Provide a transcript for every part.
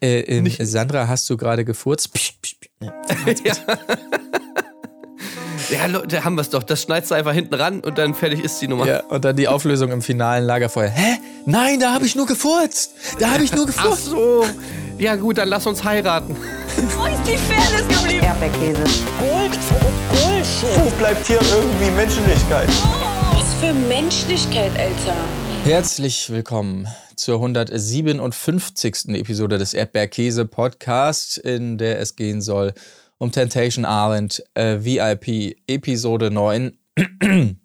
Äh, ähm, Sandra, hast du gerade gefurzt? Psch, psch, psch. Ja. Ja, da haben wir es doch. Das schneidest du einfach hinten ran und dann fertig ist die Nummer. Ja, und dann die Auflösung im finalen Lagerfeuer. Hä? Nein, da habe ich nur gefurzt. Da habe ich nur gefurzt. Ach so. Ja gut, dann lass uns heiraten. Wo ist die Fairness geblieben? Erdbeerkäse. Gold, Bullshit. Wo bleibt hier irgendwie Menschlichkeit? Was für Menschlichkeit, Alter. Herzlich willkommen zur 157. Episode des Erdbeerkäse Podcast, in der es gehen soll um Temptation Island äh, VIP Episode 9.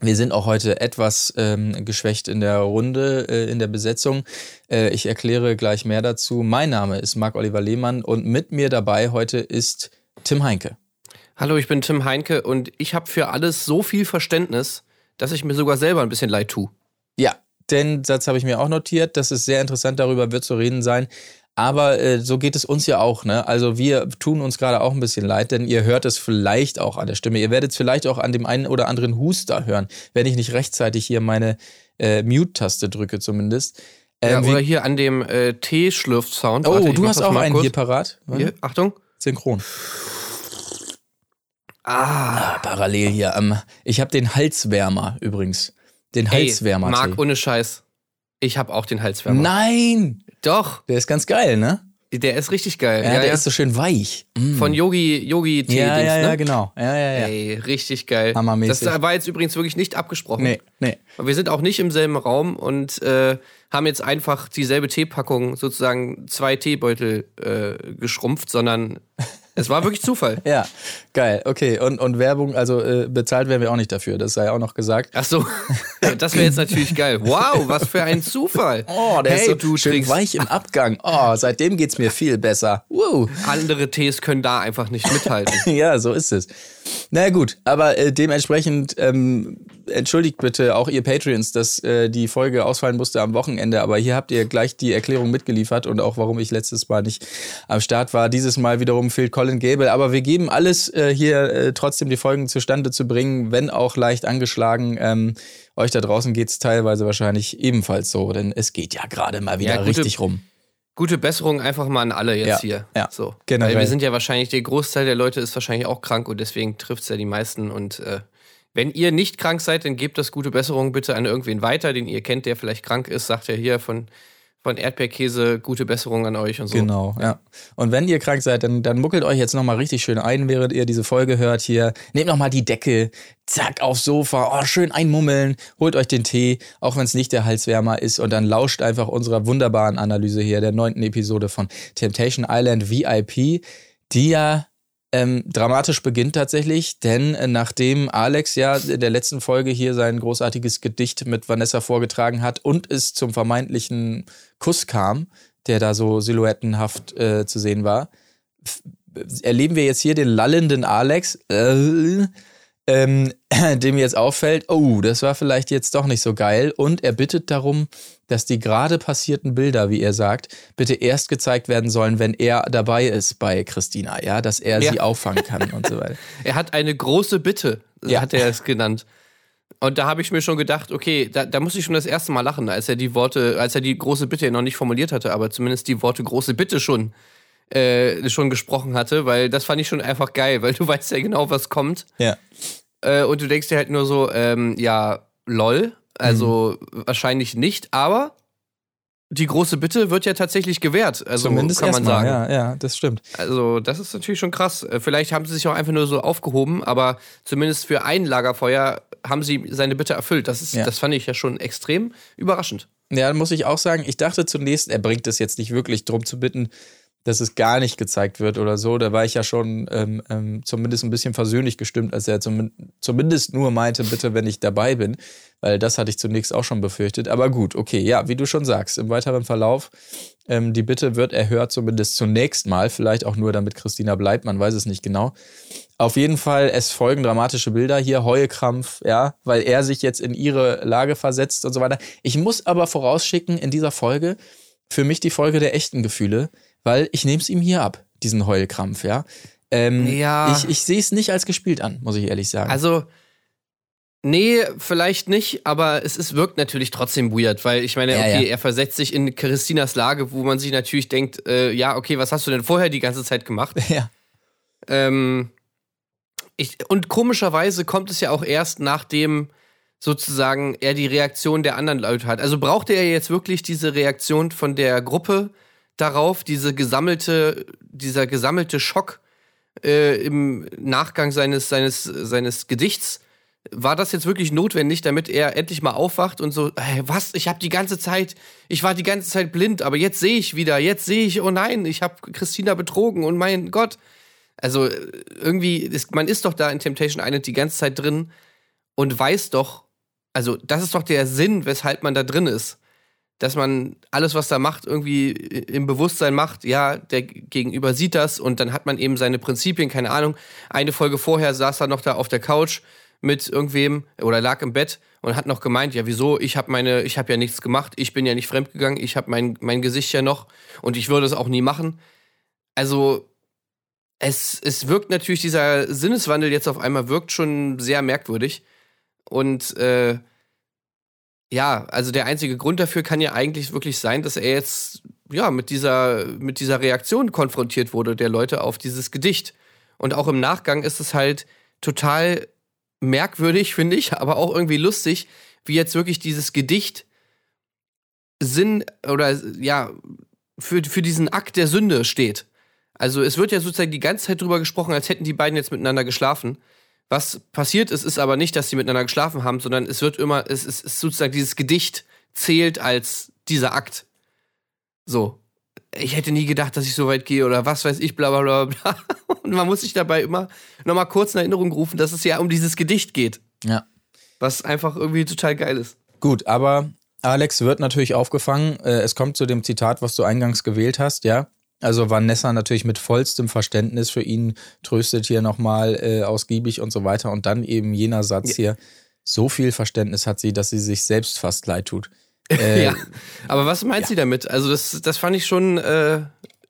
Wir sind auch heute etwas ähm, geschwächt in der Runde, äh, in der Besetzung. Äh, ich erkläre gleich mehr dazu. Mein Name ist Marc-Oliver Lehmann und mit mir dabei heute ist Tim Heinke. Hallo, ich bin Tim Heinke und ich habe für alles so viel Verständnis, dass ich mir sogar selber ein bisschen leid tue. Ja, den Satz habe ich mir auch notiert. Das ist sehr interessant, darüber wird zu reden sein. Aber äh, so geht es uns ja auch, ne? Also wir tun uns gerade auch ein bisschen leid, denn ihr hört es vielleicht auch an der Stimme. Ihr werdet es vielleicht auch an dem einen oder anderen Huster hören, wenn ich nicht rechtzeitig hier meine äh, Mute-Taste drücke zumindest. Ähm, ja, oder hier an dem äh, T-Schlürf-Sound. Oh, Warte, du hast auch einen kurz. hier parat. Hier, Achtung. Synchron. Ah. ah parallel hier. Ähm, ich habe den Halswärmer übrigens. Den Halswärmer. Marc, ohne Scheiß. Ich habe auch den Halswärmer. Nein! Doch. Der ist ganz geil, ne? Der ist richtig geil. Ja, ja der ja. ist so schön weich. Mm. Von Yogi, Yogi Tee ja, Dings, ja, ne? ja, genau. Ja, ja, ja. Ey, richtig geil. Hammermäßig. Das war jetzt übrigens wirklich nicht abgesprochen. Nee, nee. Wir sind auch nicht im selben Raum und äh, haben jetzt einfach dieselbe Teepackung, sozusagen zwei Teebeutel äh, geschrumpft, sondern es war wirklich Zufall. ja, geil. Okay, und, und Werbung, also äh, bezahlt werden wir auch nicht dafür, das sei auch noch gesagt. Ach so, das wäre jetzt natürlich geil. Wow, was für ein Zufall. Oh, der hey, ist so du schön trinkst. weich im Abgang. Oh, seitdem geht's mir viel besser. Woo. Andere Tees können da einfach nicht mithalten. ja, so ist es. Na gut, aber äh, dementsprechend ähm, entschuldigt bitte auch ihr Patreons, dass äh, die Folge ausfallen musste am Wochenende, aber hier habt ihr gleich die Erklärung mitgeliefert und auch warum ich letztes Mal nicht am Start war. Dieses Mal wiederum fehlt Colin Gable, aber wir geben alles äh, hier äh, trotzdem die Folgen zustande zu bringen, wenn auch leicht angeschlagen. Ähm, euch da draußen geht es teilweise wahrscheinlich ebenfalls so, denn es geht ja gerade mal wieder ja, gute, richtig rum. Gute Besserung einfach mal an alle jetzt ja, hier. Ja, so. Generell. Weil wir sind ja wahrscheinlich, der Großteil der Leute ist wahrscheinlich auch krank und deswegen trifft es ja die meisten und äh, wenn ihr nicht krank seid, dann gebt das gute Besserung bitte an irgendwen weiter, den ihr kennt, der vielleicht krank ist. Sagt ja hier von, von Erdbeerkäse gute Besserung an euch und so. Genau, ja. Und wenn ihr krank seid, dann, dann muckelt euch jetzt nochmal richtig schön ein, während ihr diese Folge hört hier. Nehmt nochmal die Decke, zack, aufs Sofa, oh, schön einmummeln, holt euch den Tee, auch wenn es nicht der Halswärmer ist und dann lauscht einfach unserer wunderbaren Analyse hier der neunten Episode von Temptation Island VIP, die ja ähm, dramatisch beginnt tatsächlich, denn äh, nachdem Alex ja in der letzten Folge hier sein großartiges Gedicht mit Vanessa vorgetragen hat und es zum vermeintlichen Kuss kam, der da so silhouettenhaft äh, zu sehen war, erleben wir jetzt hier den lallenden Alex, äh, ähm, dem jetzt auffällt, oh, das war vielleicht jetzt doch nicht so geil. Und er bittet darum, dass die gerade passierten Bilder, wie er sagt, bitte erst gezeigt werden sollen, wenn er dabei ist bei Christina, ja, dass er ja. sie auffangen kann und so weiter. Er hat eine große Bitte, ja. hat er es genannt. Und da habe ich mir schon gedacht, okay, da, da muss ich schon das erste Mal lachen, als er die Worte, als er die große Bitte noch nicht formuliert hatte, aber zumindest die Worte große Bitte schon, äh, schon gesprochen hatte, weil das fand ich schon einfach geil, weil du weißt ja genau, was kommt. Ja. Äh, und du denkst dir halt nur so, ähm, ja, lol. Also mhm. wahrscheinlich nicht, aber die große Bitte wird ja tatsächlich gewährt. Also Zumindest kann man sagen. Ja, ja, das stimmt. Also, das ist natürlich schon krass. Äh, vielleicht haben sie sich auch einfach nur so aufgehoben, aber zumindest für ein Lagerfeuer haben sie seine Bitte erfüllt. Das, ist, ja. das fand ich ja schon extrem überraschend. Ja, muss ich auch sagen, ich dachte zunächst, er bringt es jetzt nicht wirklich drum zu bitten, dass es gar nicht gezeigt wird oder so. Da war ich ja schon ähm, ähm, zumindest ein bisschen versöhnlich gestimmt, als er zum, zumindest nur meinte, bitte, wenn ich dabei bin. Weil das hatte ich zunächst auch schon befürchtet. Aber gut, okay, ja, wie du schon sagst, im weiteren Verlauf, ähm, die Bitte wird erhört, zumindest zunächst mal. Vielleicht auch nur, damit Christina bleibt, man weiß es nicht genau. Auf jeden Fall, es folgen dramatische Bilder hier, Heukrampf, ja, weil er sich jetzt in ihre Lage versetzt und so weiter. Ich muss aber vorausschicken, in dieser Folge, für mich die Folge der echten Gefühle weil ich nehme es ihm hier ab, diesen Heulkrampf, ja. Ähm, ja. Ich, ich sehe es nicht als gespielt an, muss ich ehrlich sagen. Also, Nee, vielleicht nicht, aber es ist, wirkt natürlich trotzdem weird, weil ich meine, Ja, okay, ja. er versetzt sich in Christinas Lage, wo man sich natürlich denkt, äh, ja, okay, was hast du denn vorher die ganze Zeit gemacht? Ja. Ähm, ich, und komischerweise kommt es ja auch erst, nachdem sozusagen er die Reaktion der anderen Leute hat. Also brauchte er jetzt wirklich diese Reaktion von der Gruppe darauf, diese gesammelte, dieser gesammelte Schock äh, im Nachgang seines, seines, seines Gedichts? War das jetzt wirklich notwendig, damit er endlich mal aufwacht und so, hey, was? Ich habe die ganze Zeit, ich war die ganze Zeit blind, aber jetzt sehe ich wieder, jetzt sehe ich, oh nein, ich habe Christina betrogen und mein Gott. Also irgendwie, ist, man ist doch da in Temptation Island die ganze Zeit drin und weiß doch, also das ist doch der Sinn, weshalb man da drin ist. Dass man alles, was da macht, irgendwie im Bewusstsein macht, ja, der Gegenüber sieht das und dann hat man eben seine Prinzipien, keine Ahnung. Eine Folge vorher saß er noch da auf der Couch mit irgendwem oder lag im Bett und hat noch gemeint, ja, wieso, ich habe meine, ich habe ja nichts gemacht, ich bin ja nicht fremdgegangen, ich habe mein, mein Gesicht ja noch und ich würde es auch nie machen. Also es, es wirkt natürlich, dieser Sinneswandel jetzt auf einmal wirkt schon sehr merkwürdig. Und äh, ja, also der einzige Grund dafür kann ja eigentlich wirklich sein, dass er jetzt ja mit dieser, mit dieser Reaktion konfrontiert wurde der Leute auf dieses Gedicht. Und auch im Nachgang ist es halt total merkwürdig, finde ich, aber auch irgendwie lustig, wie jetzt wirklich dieses Gedicht Sinn oder ja, für, für diesen Akt der Sünde steht. Also es wird ja sozusagen die ganze Zeit drüber gesprochen, als hätten die beiden jetzt miteinander geschlafen. Was passiert ist, ist aber nicht, dass sie miteinander geschlafen haben, sondern es wird immer, es ist, ist sozusagen dieses Gedicht zählt als dieser Akt. So. Ich hätte nie gedacht, dass ich so weit gehe oder was weiß ich, bla bla bla bla. Und man muss sich dabei immer nochmal kurz in Erinnerung rufen, dass es ja um dieses Gedicht geht. Ja. Was einfach irgendwie total geil ist. Gut, aber Alex wird natürlich aufgefangen. Äh, Es kommt zu dem Zitat, was du eingangs gewählt hast, ja. Also Vanessa natürlich mit vollstem Verständnis für ihn tröstet hier nochmal äh, ausgiebig und so weiter. Und dann eben jener Satz hier, so viel Verständnis hat sie, dass sie sich selbst fast leid tut. Äh, ja. Aber was meint sie damit? Also, das, das fand ich schon äh,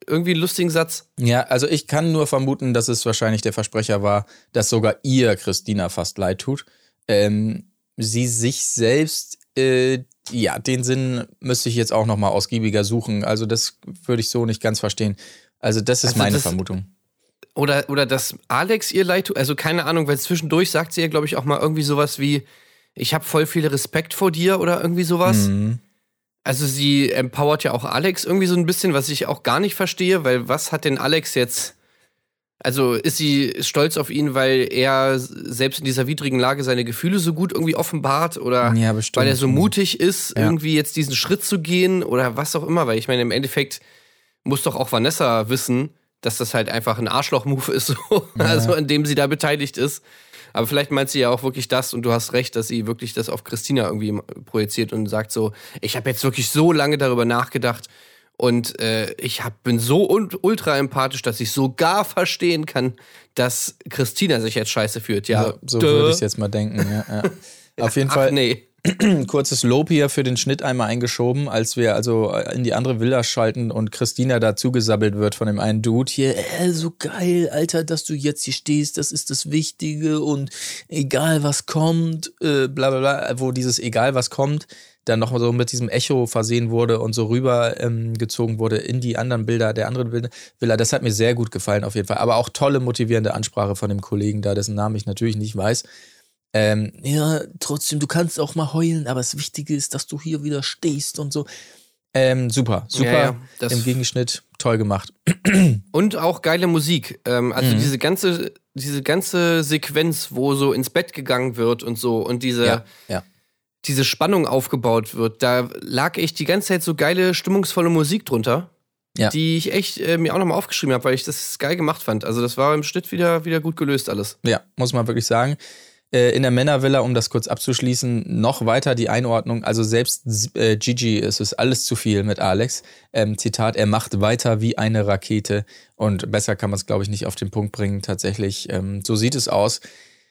irgendwie einen lustigen Satz. Ja, also ich kann nur vermuten, dass es wahrscheinlich der Versprecher war, dass sogar ihr Christina fast leid tut. Ähm, sie sich selbst, äh, ja, den Sinn müsste ich jetzt auch nochmal ausgiebiger suchen. Also das würde ich so nicht ganz verstehen. Also das ist Also meine das- Vermutung. Oder, oder dass Alex ihr leid tut. Also, keine Ahnung, weil zwischendurch sagt sie ja, glaube ich, auch mal irgendwie sowas wie: Ich habe voll viel Respekt vor dir oder irgendwie sowas. Mhm. Also, sie empowert ja auch Alex irgendwie so ein bisschen, was ich auch gar nicht verstehe, weil was hat denn Alex jetzt. Also ist sie stolz auf ihn, weil er selbst in dieser widrigen Lage seine Gefühle so gut irgendwie offenbart oder Ja, weil er so mutig ist, Ja. irgendwie jetzt diesen Schritt zu gehen oder was auch immer, weil ich meine, im Endeffekt muss doch auch Vanessa wissen, dass das halt einfach ein Arschloch-Move ist, so. also an dem sie da beteiligt ist. Aber vielleicht meint sie ja auch wirklich das und du hast recht, dass sie wirklich das auf Christina irgendwie projiziert und sagt so, ich habe jetzt wirklich so lange darüber nachgedacht und äh, ich hab, bin so un- ultra empathisch, dass ich sogar verstehen kann, dass Christina sich jetzt scheiße fühlt. Ja, so so würde ich es jetzt mal denken. Ja, ja. Auf jeden Ach, Fall nee. ein kurzes Lob hier für den Schnitt einmal eingeschoben, als wir also in die andere Villa schalten und Christina dazu gesabbelt wird von dem einen Dude hier. Äh, so geil, Alter, dass du jetzt hier stehst, das ist das Wichtige und egal was kommt, äh, bla bla bla, wo dieses egal was kommt, dann noch so mit diesem Echo versehen wurde und so rüber ähm, wurde in die anderen Bilder der anderen Bilder- Villa. Das hat mir sehr gut gefallen auf jeden Fall. Aber auch tolle motivierende Ansprache von dem Kollegen da, dessen Namen ich natürlich nicht weiß. Ähm, ja, trotzdem, du kannst auch mal heulen, aber das Wichtige ist, dass du hier wieder stehst und so. Ähm, super, super. Ja, ja, das- Im Gegenschnitt toll gemacht. Und auch geile Musik. Ähm, also Mhm. diese ganze, diese ganze Sequenz, wo so ins Bett gegangen wird und so und diese, Ja, ja. Diese Spannung aufgebaut wird, da lag echt die ganze Zeit so geile, stimmungsvolle Musik drunter. Ja. Die ich echt äh, mir auch nochmal aufgeschrieben habe, weil ich das geil gemacht fand. Also das war im Schnitt wieder, wieder gut gelöst alles. Ja, muss man wirklich sagen. Äh, in der Männervilla, um das kurz abzuschließen, noch weiter die Einordnung. Also selbst äh, Gigi, es ist alles zu viel mit Alex. Ähm, Zitat, er macht weiter wie eine Rakete. Und besser kann man es, glaube ich, nicht auf den Punkt bringen. Tatsächlich, ähm, so sieht es aus.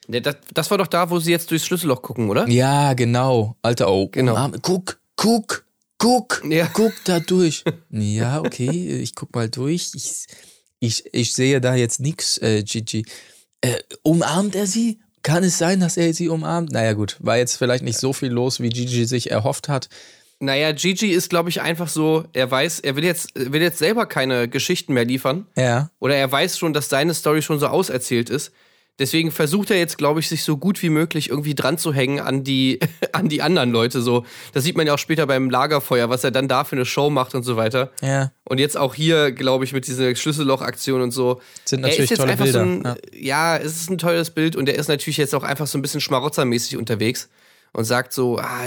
Das, das war doch da, wo sie jetzt durchs Schlüsselloch gucken, oder? Ja, genau. Alter, oh. Genau. Arme. Guck, guck, guck, Ja. guck da durch. ja, okay, ich guck mal durch. Ich, ich, ich sehe da jetzt nix, äh, Gigi. Äh, umarmt er sie? kann es sein, dass er sie umarmt? Naja, gut, war jetzt vielleicht nicht so viel los, wie Gigi sich erhofft hat. Naja, Gigi ist, glaube ich, einfach so, er weiß, er will jetzt, will jetzt selber keine Geschichten mehr liefern. Ja. Oder er weiß schon, dass seine Story schon so auserzählt ist. Deswegen versucht er jetzt, glaube ich, sich so gut wie möglich irgendwie dran zu hängen an die, an die anderen Leute. So, das sieht man ja auch später beim Lagerfeuer, was er dann da für eine Show macht und so weiter. Ja. Und jetzt auch hier, glaube ich, mit dieser Schlüsselloch-Aktion und so. Sind natürlich tolle Bilder. so ein, ja. ja. es ist ein tolles Bild und er ist natürlich jetzt auch einfach so ein bisschen schmarotzermäßig unterwegs und sagt so, ah,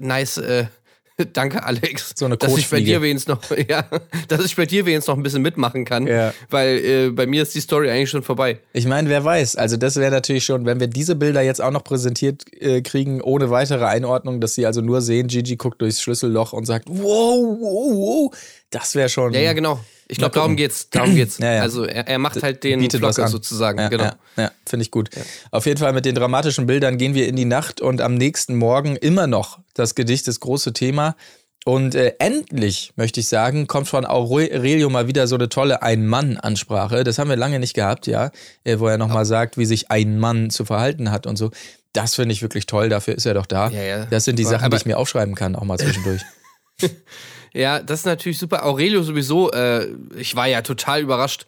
nice, äh, danke Alex, So eine dass ich bei dir wenigstens noch, ja, dass ich bei dir wenigstens noch ein bisschen mitmachen kann, Ja. weil äh, bei mir ist die Story eigentlich schon vorbei. Ich meine, wer weiß. Also das wäre natürlich schon, wenn wir diese Bilder jetzt auch noch präsentiert äh, kriegen, ohne weitere Einordnung, dass sie also nur sehen, Gigi guckt durchs Schlüsselloch und sagt, wow, wow, wow. Das wäre schon. Ja, ja, genau. Ich glaube, darum geht's. Darum geht's. Ja, ja. Also er, er macht halt den bietet an. sozusagen. Ja, genau. ja, finde ich gut. Auf jeden Fall mit den dramatischen Bildern gehen wir in die Nacht und am nächsten Morgen immer noch das Gedicht, das große Thema. Und äh, endlich, möchte ich sagen, kommt von Aurelio mal wieder so eine tolle Ein-Mann-Ansprache. Das haben wir lange nicht gehabt, ja. Äh, wo er nochmal sagt, wie sich ein Mann zu verhalten hat und so. Das finde ich wirklich toll, dafür ist er doch da. Ja, ja. Das sind die Aber- Sachen, die ich mir aufschreiben kann, auch mal zwischendurch. Ja, das ist natürlich super. Aurelio sowieso, äh, ich war ja total überrascht.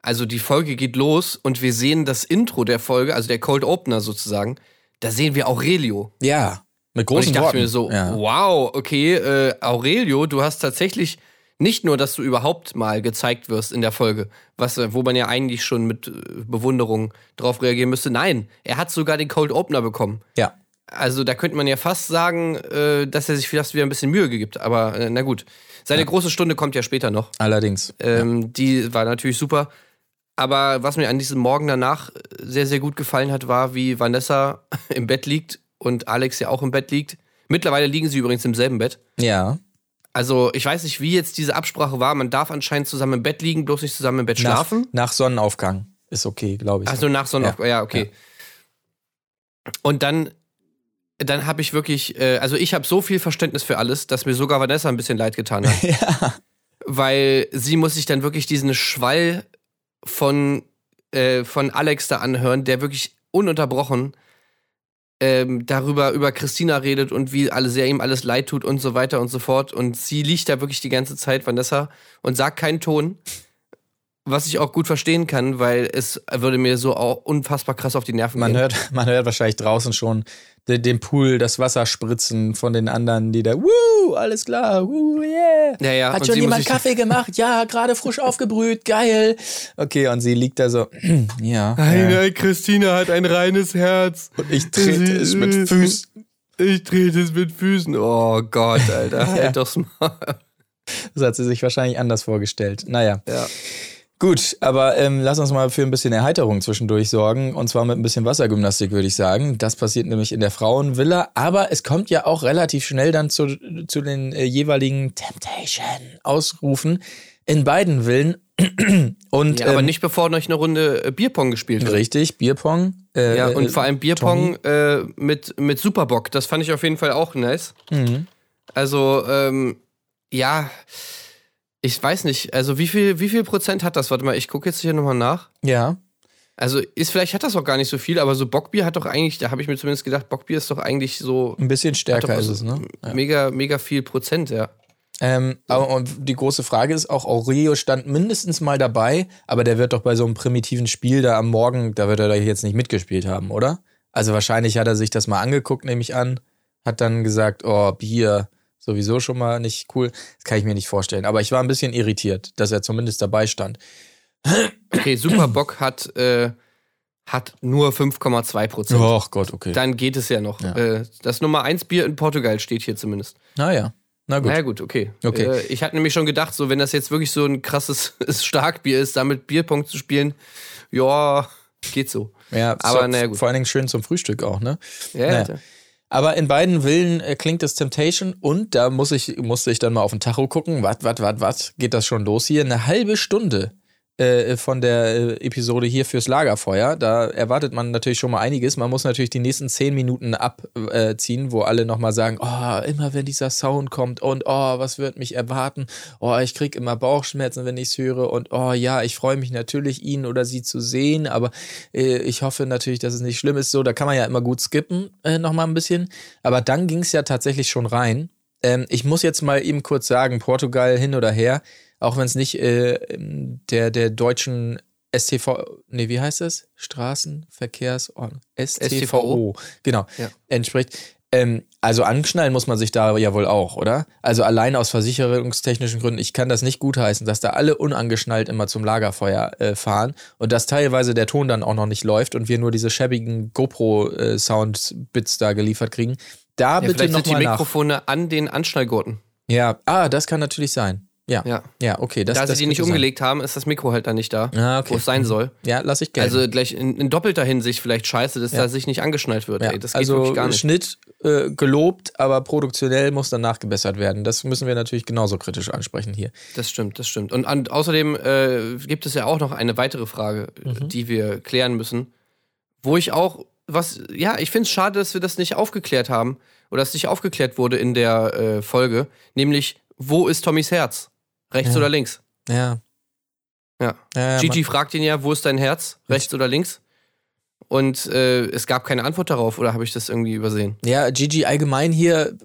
Also die Folge geht los und wir sehen das Intro der Folge, also der Cold Opener sozusagen. Da sehen wir Aurelio. ja, mit Und großen ich dachte Worten. mir so, ja. wow, okay, äh, Aurelio, du hast tatsächlich nicht nur, dass du überhaupt mal gezeigt wirst in der Folge, was, wo man ja eigentlich schon mit äh, Bewunderung drauf reagieren müsste. Nein, er hat sogar den Cold Opener bekommen. ja. Also da könnte man ja fast sagen, äh, dass er sich vielleicht wieder ein bisschen Mühe gibt. Aber äh, na gut. Seine große Stunde kommt ja später noch. Allerdings. Ähm, Die war natürlich super. Aber was mir an diesem Morgen danach sehr, sehr gut gefallen hat, war, wie Vanessa im Bett liegt und Alex ja auch im Bett liegt. Mittlerweile liegen sie übrigens im selben Bett. Ja. Also ich weiß nicht, wie jetzt diese Absprache war. Man darf anscheinend zusammen im Bett liegen, bloß nicht zusammen im Bett Nach, schlafen. nach Sonnenaufgang ist okay, glaube ich. Also nach Sonnenaufgang, ja. okay. Und dann, dann habe ich wirklich, äh, also ich habe so viel Verständnis für alles, dass mir sogar Vanessa ein bisschen leid getan hat. ja. Weil sie muss sich dann wirklich diesen Schwall von, äh, von Alex da anhören, der wirklich ununterbrochen ähm, darüber über Christina redet und wie alle sehr ihm alles leid tut und so weiter und so fort. Und sie liegt da wirklich die ganze Zeit, Vanessa, und sagt keinen Ton. Was ich auch gut verstehen kann, weil es würde mir so auch unfassbar krass auf die Nerven Man gehen. hört, man hört wahrscheinlich draußen schon de- den Pool, das Wasser spritzen von den anderen, die da, wuh, alles klar, wuh, yeah. Ja, ja, Hat schon jemand Kaffee gemacht? Ja, gerade frisch aufgebrüht, geil. Okay, und sie liegt da so, ja. ja. Christina hat ein reines Herz. Und ich trete es mit Füßen. Ich trete es mit Füßen. Oh Gott, Alter. Halt doch's mal. Das hat sie sich wahrscheinlich anders vorgestellt. Naja. Ja. Gut, aber ähm, lass uns mal für ein bisschen Erheiterung zwischendurch sorgen. Und zwar mit ein bisschen Wassergymnastik, würde ich sagen. Das passiert nämlich in der Frauenvilla. Aber es kommt ja auch relativ schnell dann zu, zu den äh, jeweiligen Temptation-Ausrufen in beiden Villen. Und Ja, aber ähm, nicht bevor euch eine Runde äh, Bierpong gespielt wird. richtig, Bierpong. Äh, Ja, und äh, vor allem Bierpong äh, mit, mit Superbock. Das fand ich auf jeden Fall auch nice. Mhm. Also, ähm, ja, ich weiß nicht. Also, wie viel, wie viel Prozent hat das? Warte mal, ich gucke jetzt hier nochmal nach. Ja. Also, ist, vielleicht hat das auch gar nicht so viel, aber so Bockbier hat doch eigentlich, da habe ich mir zumindest gedacht, Bockbier ist doch eigentlich so Ein bisschen stärker ist es, ne? Ja. mega, mega viel Prozent, ja. Ähm, aber und die große Frage ist auch, Aurelio stand mindestens mal dabei, aber der wird doch bei so einem primitiven Spiel da am Morgen, da wird er da jetzt nicht mitgespielt haben, oder? Also wahrscheinlich hat er sich das mal angeguckt, nehme ich an, hat dann gesagt, oh, Bier, sowieso schon mal nicht cool. Das kann ich mir nicht vorstellen. Aber ich war ein bisschen irritiert, dass er zumindest dabei stand. Okay, Superbock hat, äh, hat nur 5,2 Prozent. Oh Gott, okay. Dann geht es ja noch. Ja. Äh, das Nummer 1 Bier in Portugal steht hier zumindest. Naja, na gut. Naja, gut, okay. Okay. Äh, ich hatte nämlich schon gedacht, so wenn das jetzt wirklich so ein krasses Starkbier ist, damit Bierpong zu spielen, ja, geht so. Ja, Aber so, naja, gut. vor allen Dingen schön zum Frühstück auch, ne? Ja, Naja. ja. Aber in beiden Villen äh, klingt es Temptation und da muss ich, musste ich dann mal auf den Tacho gucken. Was, was, was, was? Geht das schon los hier? Eine halbe Stunde äh, von der äh, Episode hier fürs Lagerfeuer. Da erwartet man natürlich schon mal einiges. Man muss natürlich die nächsten zehn Minuten abziehen, wo alle nochmal sagen, oh, immer wenn dieser Sound kommt und oh, was wird mich erwarten? Oh, ich krieg immer Bauchschmerzen, wenn ich es höre und oh ja, ich freue mich natürlich, ihn oder sie zu sehen, aber äh, ich hoffe natürlich, dass es nicht schlimm ist. So, da kann man ja immer gut skippen, äh, nochmal ein bisschen. Aber dann ging es ja tatsächlich schon rein. Ähm, ich muss jetzt mal eben kurz sagen, Portugal hin oder her, auch wenn es nicht äh, der, der deutschen STV, nee, wie heißt es? Straßenverkehrsordnung. STVO, STVO. genau, Ja. entspricht. Ähm, also anschnallen muss man sich da ja wohl auch, oder? Also allein aus versicherungstechnischen Gründen, ich kann das nicht gutheißen, dass da alle unangeschnallt immer zum Lagerfeuer äh, fahren und dass teilweise der Ton dann auch noch nicht läuft und wir nur diese schäbigen GoPro-Sound-Bits da geliefert kriegen. Da Ja, bitte sind die nochmal nach. Mikrofone an den Anschnallgurten. Ja, ah, das kann natürlich sein. Ja, ja, Ja. okay. Das, da das sie die nicht könnte sein. umgelegt haben, ist das Mikro halt dann nicht da, Ah, okay. wo es sein soll. Ja, lass ich gelten. Also gleich in, in doppelter Hinsicht vielleicht scheiße, dass Ja. da sich nicht angeschnallt wird. ja, Ey, das geht also wirklich gar nicht. Schnitt äh, gelobt, aber produktionell muss dann nachgebessert werden. Das müssen wir natürlich genauso kritisch ansprechen hier. Das stimmt, das stimmt. Und an, außerdem äh, gibt es ja auch noch eine weitere Frage, Mhm. die wir klären müssen, wo ich auch was, ja, ich finde es schade, dass wir das nicht aufgeklärt haben oder dass nicht aufgeklärt wurde in der äh, Folge, nämlich wo ist Tommys Herz? Rechts Ja. oder links? Ja. Ja. ja, Gigi fragt ihn ja, wo ist dein Herz? Rechts oder links? Und äh, es gab keine Antwort darauf, oder habe ich das irgendwie übersehen? Ja, Gigi allgemein hier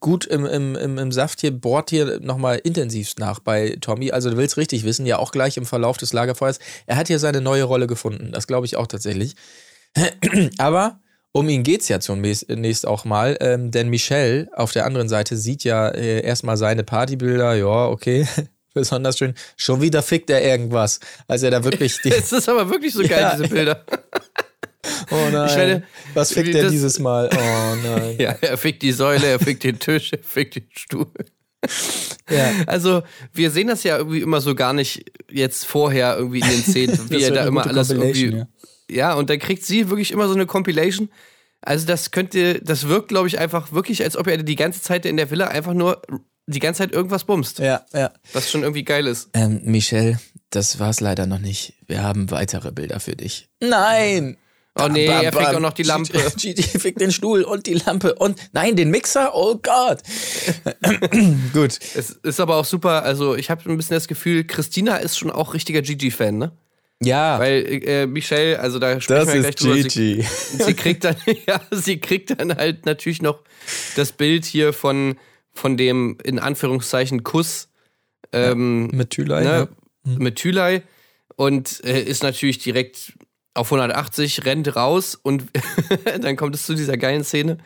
gut im, im, im, im Saft hier, bohrt hier nochmal intensivst nach bei Tommy. Also du willst richtig wissen, ja auch gleich im Verlauf des Lagerfeuers. Er hat hier seine neue Rolle gefunden. Das glaube ich auch tatsächlich. Aber um ihn geht's ja zunächst auch mal, ähm, denn Michelle auf der anderen Seite sieht ja äh, erstmal seine Partybilder, ja, okay, besonders schön. Schon wieder fickt er irgendwas, als er da wirklich die. Es ist aber wirklich so geil, Ja. diese Bilder. Oh nein. Werde- was fickt er dieses Mal? Oh nein. Ja, er fickt die Säule, er fickt den Tisch, er fickt den Stuhl. Ja. Also, wir sehen das ja irgendwie immer so gar nicht jetzt vorher irgendwie in den Szenen, wie er da immer alles irgendwie. Ja. Und dann kriegt sie wirklich immer so eine Compilation. Also, das könnte, das wirkt, glaube ich, einfach wirklich, als ob er die ganze Zeit in der Villa einfach nur die ganze Zeit irgendwas bumst. Ja, ja. Was schon irgendwie geil ist. Ähm, Michelle, das war's leider noch nicht. Wir haben weitere Bilder für dich. Nein! Oh nee, Bam, er bam, fickt auch noch die. Lampe. Gigi fickt den Stuhl und die Lampe und nein, den Mixer. Oh Gott. Gut. Es ist aber auch super, also ich habe ein bisschen das Gefühl, Christina ist schon auch richtiger Gigi-Fan, ne? Ja, Weil äh, Michelle, also da sprechen das wir gleich ist drüber. Sie, Gigi. sie kriegt dann, ja, sie kriegt dann halt natürlich noch das Bild hier von, von dem in Anführungszeichen Kuss ähm, Mit Thülei. ne, ne? mit Thülei und äh, ist natürlich direkt auf 180, rennt raus und dann kommt es zu dieser geilen Szene,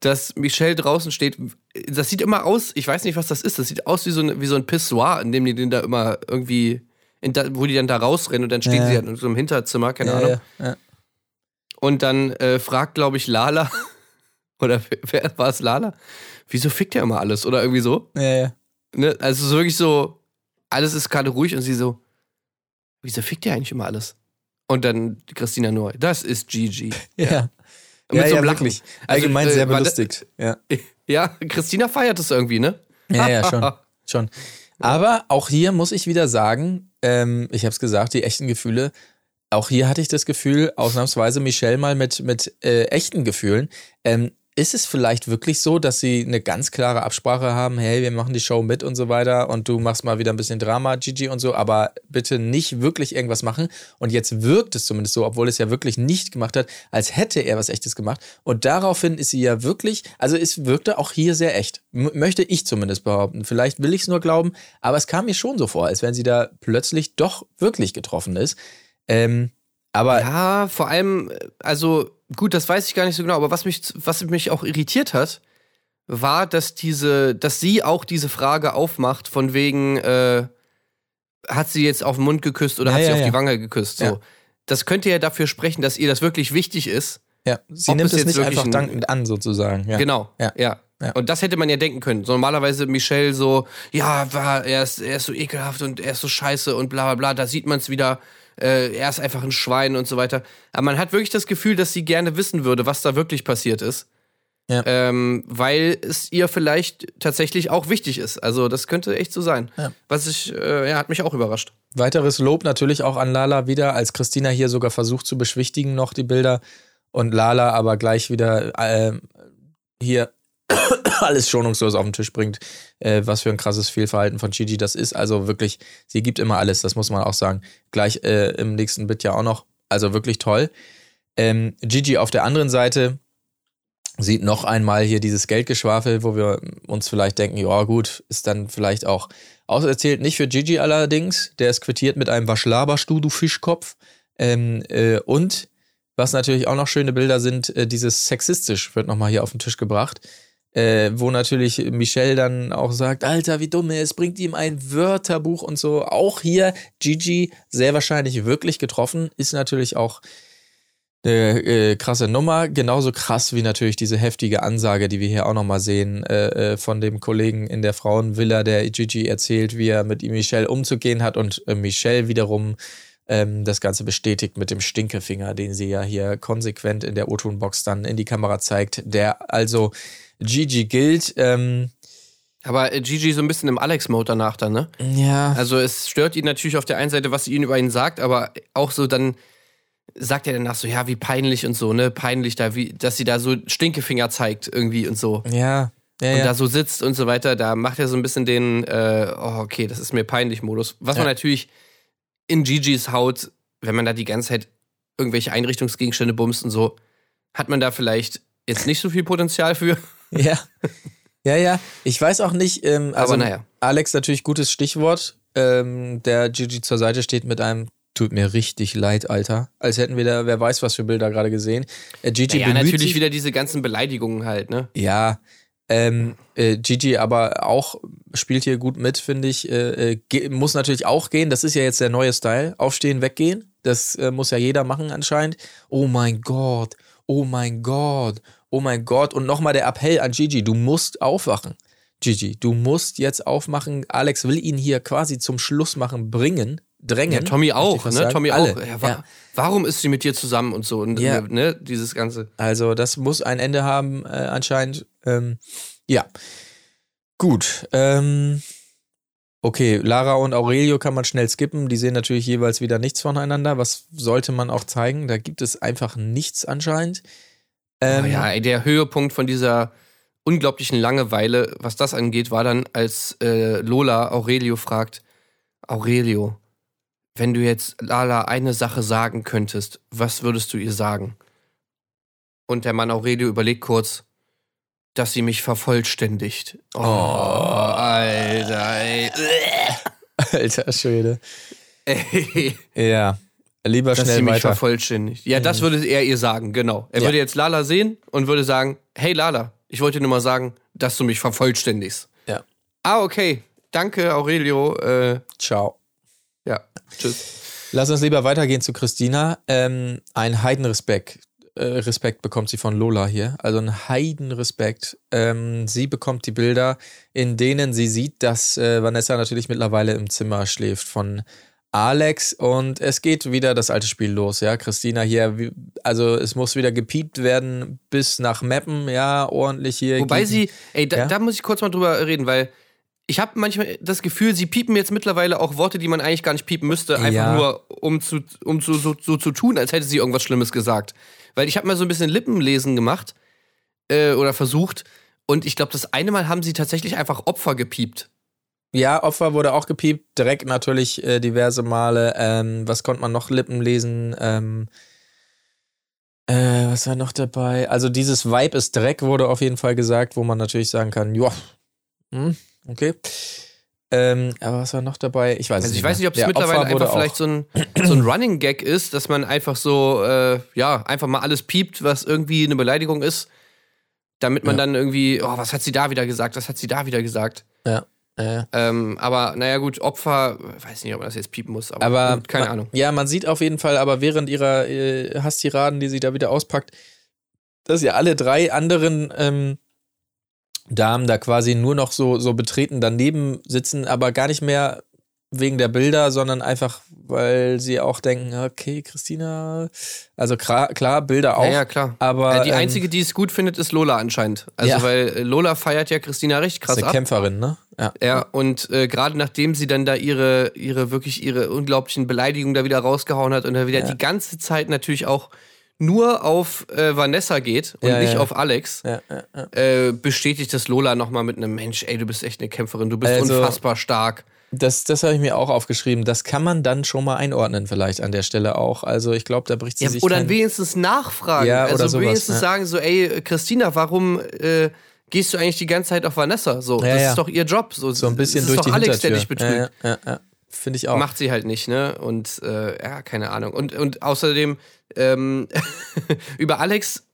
dass Michelle draußen steht. Das sieht immer aus, ich weiß nicht, was das ist, das sieht aus wie so ein, wie so ein Pissoir, in dem die den da immer irgendwie, da, wo die dann da rausrennen und dann stehen Ja. sie halt in so einem Hinterzimmer, keine Ja, Ahnung. ja. Und dann äh, fragt, glaube ich, Lala, oder wer- war es, Lala? Wieso fickt er immer alles? Oder irgendwie so. Ja, ja. Ne? Also so wirklich so, alles ist gerade ruhig und sie so, wieso fickt ihr eigentlich immer alles? Und dann Christina Neu, das ist Gigi. Ja. Und mit so einem Lachen. wirklich. Also, Allgemein äh, sehr belustigt. Ja. Ja, Christina feiert es irgendwie, ne? ja, ja, schon. schon. Aber auch hier muss ich wieder sagen, ähm, ich habe es gesagt, die echten Gefühle. Auch hier hatte ich das Gefühl, ausnahmsweise Michelle mal mit, mit äh, echten Gefühlen. Ähm, ist es vielleicht wirklich so, dass sie eine ganz klare Absprache haben, hey, wir machen die Show mit und so weiter und du machst mal wieder ein bisschen Drama, Gigi und so, aber bitte nicht wirklich irgendwas machen. Und jetzt wirkt es zumindest so, obwohl es ja wirklich nicht gemacht hat, als hätte er was Echtes gemacht. Und daraufhin ist sie ja wirklich, also es wirkte auch hier sehr echt. M möchte ich zumindest behaupten. Vielleicht will ich es nur glauben, aber es kam mir schon so vor, als wenn sie da plötzlich doch wirklich getroffen ist. Ähm, aber Ja, vor allem, also gut, das weiß ich gar nicht so genau, aber was mich, was mich auch irritiert hat, war, dass diese, dass sie auch diese Frage aufmacht, von wegen, äh, hat sie jetzt auf den Mund geküsst oder Ja, hat sie ja, auf ja. die Wange geküsst? So. Das könnte ja dafür sprechen, dass ihr das wirklich wichtig ist. ja, sie ob nimmt es es jetzt nicht einfach ein- dankend an, sozusagen. Genau. Ja. Ja. Ja. Und das hätte man ja denken können. So normalerweise Michelle so, ja, war, er, ist, er ist so ekelhaft und er ist so scheiße und bla bla bla. Da sieht man es wieder. Äh, er ist einfach ein Schwein und so weiter. Aber man hat wirklich das Gefühl, dass sie gerne wissen würde, was da wirklich passiert ist. Ja. Ähm, weil es ihr vielleicht tatsächlich auch wichtig ist. Also das könnte echt so sein. Ja. Was ich, äh, ja, hat mich auch überrascht. Weiteres Lob natürlich auch an Lala wieder, als Christina hier sogar versucht zu beschwichtigen noch die Bilder und Lala aber gleich wieder äh, hier alles schonungslos auf den Tisch bringt, äh, was für ein krasses Fehlverhalten von Gigi das ist. Also wirklich, sie gibt immer alles, das muss man auch sagen. Gleich äh, im nächsten Bit ja auch noch. Also wirklich toll. Ähm, Gigi auf der anderen Seite sieht noch einmal hier dieses Geldgeschwafel, wo wir uns vielleicht denken, ja gut, ist dann vielleicht auch auserzählt. Nicht für Gigi allerdings, der ist quittiert mit einem Was laberst du, du Fischkopf. Ähm, äh, und was natürlich auch noch schöne Bilder sind, äh, dieses sexistisch wird nochmal hier auf den Tisch gebracht. Äh, wo natürlich Michelle dann auch sagt, Alter, wie dumm er ist, bringt ihm ein Wörterbuch und so. Auch hier Gigi sehr wahrscheinlich wirklich getroffen, ist natürlich auch eine äh, krasse Nummer. Genauso krass wie natürlich diese heftige Ansage, die wir hier auch nochmal sehen, äh, äh, von dem Kollegen in der Frauenvilla, der Gigi erzählt, wie er mit Michelle umzugehen hat und äh, Michelle wiederum ähm, das Ganze bestätigt mit dem Stinkefinger, den sie ja hier konsequent in der O-Ton-Box dann in die Kamera zeigt, der also Gigi gilt. Ähm, Aber äh, Gigi so ein bisschen im Alex-Mode danach dann, ne? ja. Also es stört ihn natürlich auf der einen Seite, was sie ihn über ihn sagt, aber auch so dann sagt er danach so, ja, wie peinlich und so, ne? Peinlich da, wie, dass sie da so Stinkefinger zeigt irgendwie und so. ja. Ja, und ja. da so sitzt und so weiter, da macht er so ein bisschen den, äh, oh, okay, das ist mir peinlich Modus. Was man Ja. natürlich in Gigis Haut, wenn man da die ganze Zeit irgendwelche Einrichtungsgegenstände bumst und so, hat man da vielleicht jetzt nicht so viel Potenzial für. Ja. Ja, ja. Ich weiß auch nicht, ähm, also Aber naja. Alex natürlich gutes Stichwort, ähm, der Gigi zur Seite steht mit einem Tut mir richtig leid, Alter. Als hätten wir da, wer weiß, was für Bilder gerade gesehen. Äh, Gigi Ja, bemüht natürlich wieder diese ganzen Beleidigungen halt, ne? Ja, ähm, äh, Gigi aber auch spielt hier gut mit, finde ich. Äh, äh, muss natürlich auch gehen. Das ist ja jetzt der neue Style. Aufstehen, weggehen. Das äh, muss ja jeder machen anscheinend. Oh mein Gott. Oh mein Gott. Oh mein Gott. Und nochmal der Appell an Gigi. Du musst aufwachen. Gigi, du musst jetzt aufmachen. Alex will ihn hier quasi zum Schluss machen, bringen, drängen. Ja, Tommy auch, ne? sagen. Tommy Alle. auch. Ja, wa Ja. Warum ist sie mit dir zusammen und so? Und, Ja. ne, dieses Ganze. Also das muss ein Ende haben äh, anscheinend. Ähm, ja. Gut. Ähm, okay, Lara und Aurelio kann man schnell skippen. Die sehen natürlich jeweils wieder nichts voneinander. Was sollte man auch zeigen? Da gibt es einfach nichts anscheinend. Ähm, Aber ja, der Höhepunkt von dieser unglaublichen Langeweile, was das angeht, war dann, als äh, Lola Aurelio fragt, Aurelio, wenn du jetzt Lala eine Sache sagen könntest, was würdest du ihr sagen? Und der Mann Aurelio überlegt kurz, dass sie mich vervollständigt. Oh, Alter, ey. Alter Schwede. ey. Ja. Lieber Dass sie schnell mich weiter. vervollständigt. Ja, das würde er ihr sagen, genau. Er Ja. würde jetzt Lala sehen und würde sagen, hey Lala, ich wollte nur mal sagen, dass du mich vervollständigst. Ja. Ah, okay. Danke, Aurelio. Äh, Ciao. ja, tschüss. Lass uns lieber weitergehen zu Christina. Ähm, ein Heidenrespekt äh, Respekt bekommt sie von Lola hier. Also ein Heidenrespekt. Ähm, sie bekommt die Bilder, in denen sie sieht, dass äh, Vanessa natürlich mittlerweile im Zimmer schläft von Alex und es geht wieder das alte Spiel los, ja. Christina hier, also es muss wieder gepiept werden bis nach Meppen, ja, ordentlich hier. Wobei gegen- sie, ey, da, Ja? da muss ich kurz mal drüber reden, weil ich habe manchmal das Gefühl, sie piepen jetzt mittlerweile auch Worte, die man eigentlich gar nicht piepen müsste, einfach Ja. nur um, zu, um zu, so, so zu tun, als hätte sie irgendwas Schlimmes gesagt. Weil ich habe mal so ein bisschen Lippenlesen gemacht äh, oder versucht und ich glaube, das eine Mal haben sie tatsächlich einfach Opfer gepiept. Ja, Opfer wurde auch gepiept, direkt natürlich äh, diverse Male. Ähm, was konnte man noch Lippen lesen? Ähm, äh, was war noch dabei? Also dieses Vibe ist Dreck wurde auf jeden Fall gesagt, wo man natürlich sagen kann, ja, hm, okay. Ähm, aber was war noch dabei? Ich weiß es Also ich nicht weiß nicht, ob es. Der mittlerweile einfach vielleicht so ein, so ein Running Gag ist, dass man einfach so, äh, ja, einfach mal alles piept, was irgendwie eine Beleidigung ist, damit man Ja. dann irgendwie, oh, was hat sie da wieder gesagt, was hat sie da wieder gesagt. Ja, äh, Ähm, aber naja gut, Opfer, weiß nicht, ob man das jetzt piepen muss, aber, aber gut, keine man, Ahnung. Ja, man sieht auf jeden Fall, aber während ihrer äh, Hasstiraden, die sie da wieder auspackt, dass ja alle drei anderen ähm, Damen da quasi nur noch so, so betreten daneben sitzen, aber gar nicht mehr wegen der Bilder, sondern einfach, weil sie auch denken, okay, Christina, also klar, klar Bilder auch. Ja, ja, klar. Aber Äh, die ähm, einzige, die es gut findet, ist Lola anscheinend. Also, Ja. weil äh, Lola feiert ja Christina richtig ist krass eine ab. Kämpferin, ne? Ja. Ja, und äh, gerade nachdem sie dann da ihre, ihre wirklich ihre unglaublichen Beleidigungen da wieder rausgehauen hat und da wieder Ja. die ganze Zeit natürlich auch nur auf äh, Vanessa geht und Ja, nicht ja. auf Alex, Ja, ja, ja. äh, bestätigt das Lola nochmal mit einem Mensch, ey, du bist echt eine Kämpferin, du bist Also- unfassbar stark. Das, das habe ich mir auch aufgeschrieben. Das kann man dann schon mal einordnen, vielleicht an der Stelle auch. Also ich glaube, da bricht sie Ja, sich oder kein- wenigstens nachfragen. Ja, also oder sowas, wenigstens ja. sagen so, ey, Christina, warum äh, gehst du eigentlich die ganze Zeit auf Vanessa? So, Ja, das ist doch ihr Job. So, so ein bisschen ist durch doch die Alex, der Hintertür. dich betrügt. Ja, ja, ja. Finde ich auch. Macht sie halt nicht, ne? Und äh, ja, keine Ahnung. Und, und außerdem, ähm, über Alex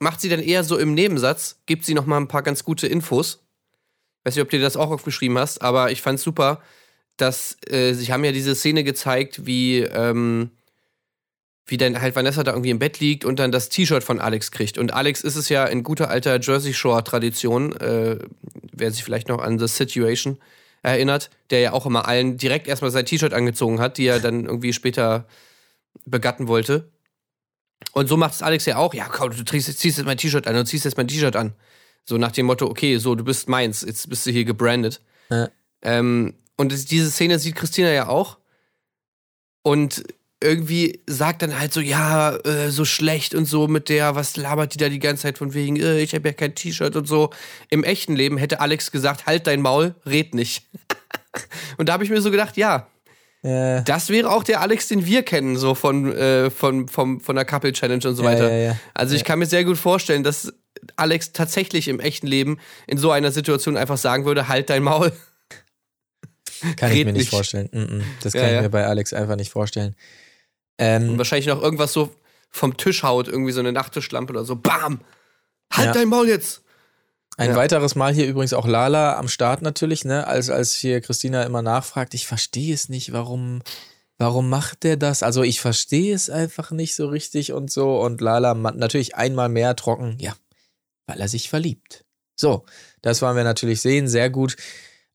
macht sie dann eher so im Nebensatz, gibt sie noch mal ein paar ganz gute Infos. Weiß nicht, ob du dir das auch aufgeschrieben hast, aber ich fand's super, dass äh, sie haben ja diese Szene gezeigt, wie, ähm, wie dann halt Vanessa da irgendwie im Bett liegt und dann das T-Shirt von Alex kriegt. Und Alex ist es ja in guter alter Jersey Shore-Tradition, äh, wer sich vielleicht noch an The Situation erinnert, der ja auch immer allen direkt erstmal sein T-Shirt angezogen hat, die er dann irgendwie später begatten wollte. Und so macht es Alex ja auch. Ja, komm, du ziehst, jetzt mein T-Shirt an, du ziehst jetzt mein T-Shirt an. So nach dem Motto, okay, so, du bist meins, jetzt bist du hier gebrandet. Ja. Ähm, und diese Szene sieht Christina ja auch. Und irgendwie sagt dann halt so, ja, äh, so schlecht und so mit der, was labert die da die ganze Zeit von wegen, äh, ich habe ja kein T-Shirt und so. Im echten Leben hätte Alex gesagt, halt dein Maul, red nicht. und da habe ich mir so gedacht, ja, Ja, das wäre auch der Alex, den wir kennen, so von, äh, von, vom, von der Couple Challenge und so Ja, weiter. ja, ja. Also ich kann mir sehr gut vorstellen, dass Alex tatsächlich im echten Leben in so einer Situation einfach sagen würde, halt dein Maul. Kann ich mir nicht nicht. vorstellen. Mm, mm. Das Ja, kann ich ja. mir bei Alex einfach nicht vorstellen. Ähm, Und wahrscheinlich noch irgendwas so vom Tisch haut, irgendwie so eine Nachttischlampe oder so. Bam! Halt Ja. dein Maul jetzt! Ein Ja. weiteres Mal hier übrigens auch Lala am Start natürlich, ne? Als, als hier Christina immer nachfragt, ich verstehe es nicht, warum, warum macht der das? Also ich verstehe es einfach nicht so richtig und so. Und Lala natürlich einmal mehr trocken, ja, weil er sich verliebt. So, das wollen wir natürlich sehen, sehr gut.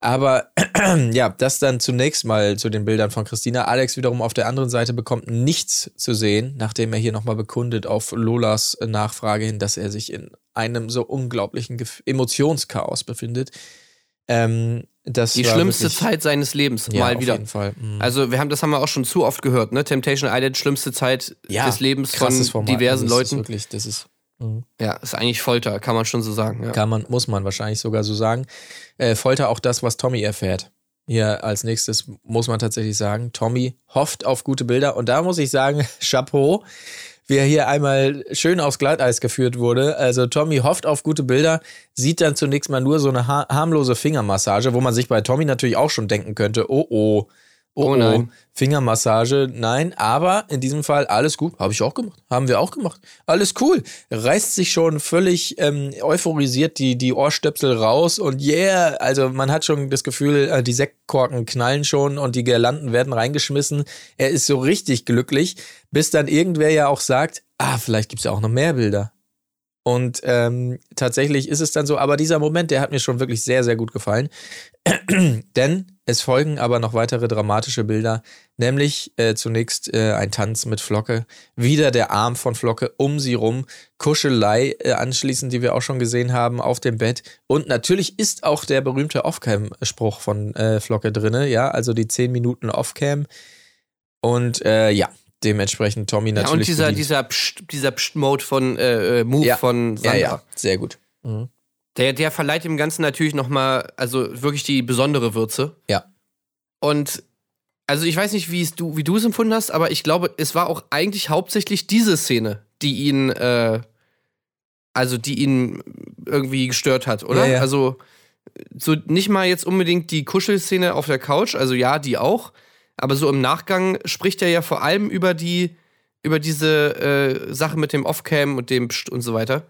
Aber ja, das dann zunächst mal zu den Bildern von Christina. Alex wiederum auf der anderen Seite bekommt nichts zu sehen, nachdem er hier nochmal bekundet auf Lolas Nachfrage hin, dass er sich in einem so unglaublichen Gef Emotionschaos befindet. Ähm, das Die schlimmste wirklich, Zeit seines Lebens, ja, mal auf wieder. jeden Fall. Mhm. Also, wir haben, das haben wir auch schon zu oft gehört, ne? Temptation Island, schlimmste Zeit ja, des Lebens von diversen Also, das Ist Leuten. wirklich, das ist mhm. Ja, ist eigentlich Folter, kann man schon so sagen. Ja. Kann man, muss man wahrscheinlich sogar so sagen. Äh, Folter auch das, was Tommy erfährt. Hier als nächstes muss man tatsächlich sagen, Tommy hofft auf gute Bilder. Und da muss ich sagen, Chapeau, wie er hier einmal schön aufs Glatteis geführt wurde. Also Tommy hofft auf gute Bilder, sieht dann zunächst mal nur so eine ha harmlose Fingermassage, wo man sich bei Tommy natürlich auch schon denken könnte, oh oh, oh, Oh nein. Fingermassage, nein, aber in diesem Fall alles gut. Habe ich auch gemacht. Haben wir auch gemacht. Alles cool. Reißt sich schon völlig ähm, euphorisiert die, die Ohrstöpsel raus und yeah, also man hat schon das Gefühl, äh, die Sektkorken knallen schon und die Girlanden werden reingeschmissen. Er ist so richtig glücklich, bis dann irgendwer ja auch sagt, ah, vielleicht gibt's ja auch noch mehr Bilder. Und ähm, tatsächlich ist es dann so, aber dieser Moment, der hat mir schon wirklich sehr, sehr gut gefallen. Denn es folgen aber noch weitere dramatische Bilder, nämlich äh, zunächst äh, ein Tanz mit Flocke, wieder der Arm von Flocke um sie rum, Kuschelei äh, anschließend, die wir auch schon gesehen haben, auf dem Bett. Und natürlich ist auch der berühmte Off-Cam-Spruch von äh, Flocke drinne, ja, also die 10 Minuten Off-Cam. Und äh, ja, dementsprechend Tommy Ja, natürlich. und dieser, bedient. dieser Psst, dieser Psst-Mode von äh, äh, Move Ja. von ja, Sandra. ja, sehr gut. Mhm. Der, der verleiht dem Ganzen natürlich nochmal, also wirklich die besondere Würze. Ja. Und also ich weiß nicht, wie es du, wie du es empfunden hast, aber ich glaube, es war auch eigentlich hauptsächlich diese Szene, die ihn, äh, also die ihn irgendwie gestört hat, oder? Ja, ja. Also so nicht mal jetzt unbedingt die Kuschelszene auf der Couch, also ja, die auch, aber so im Nachgang spricht er ja vor allem über die, über diese äh, Sache mit dem Offcam und dem Psst und so weiter.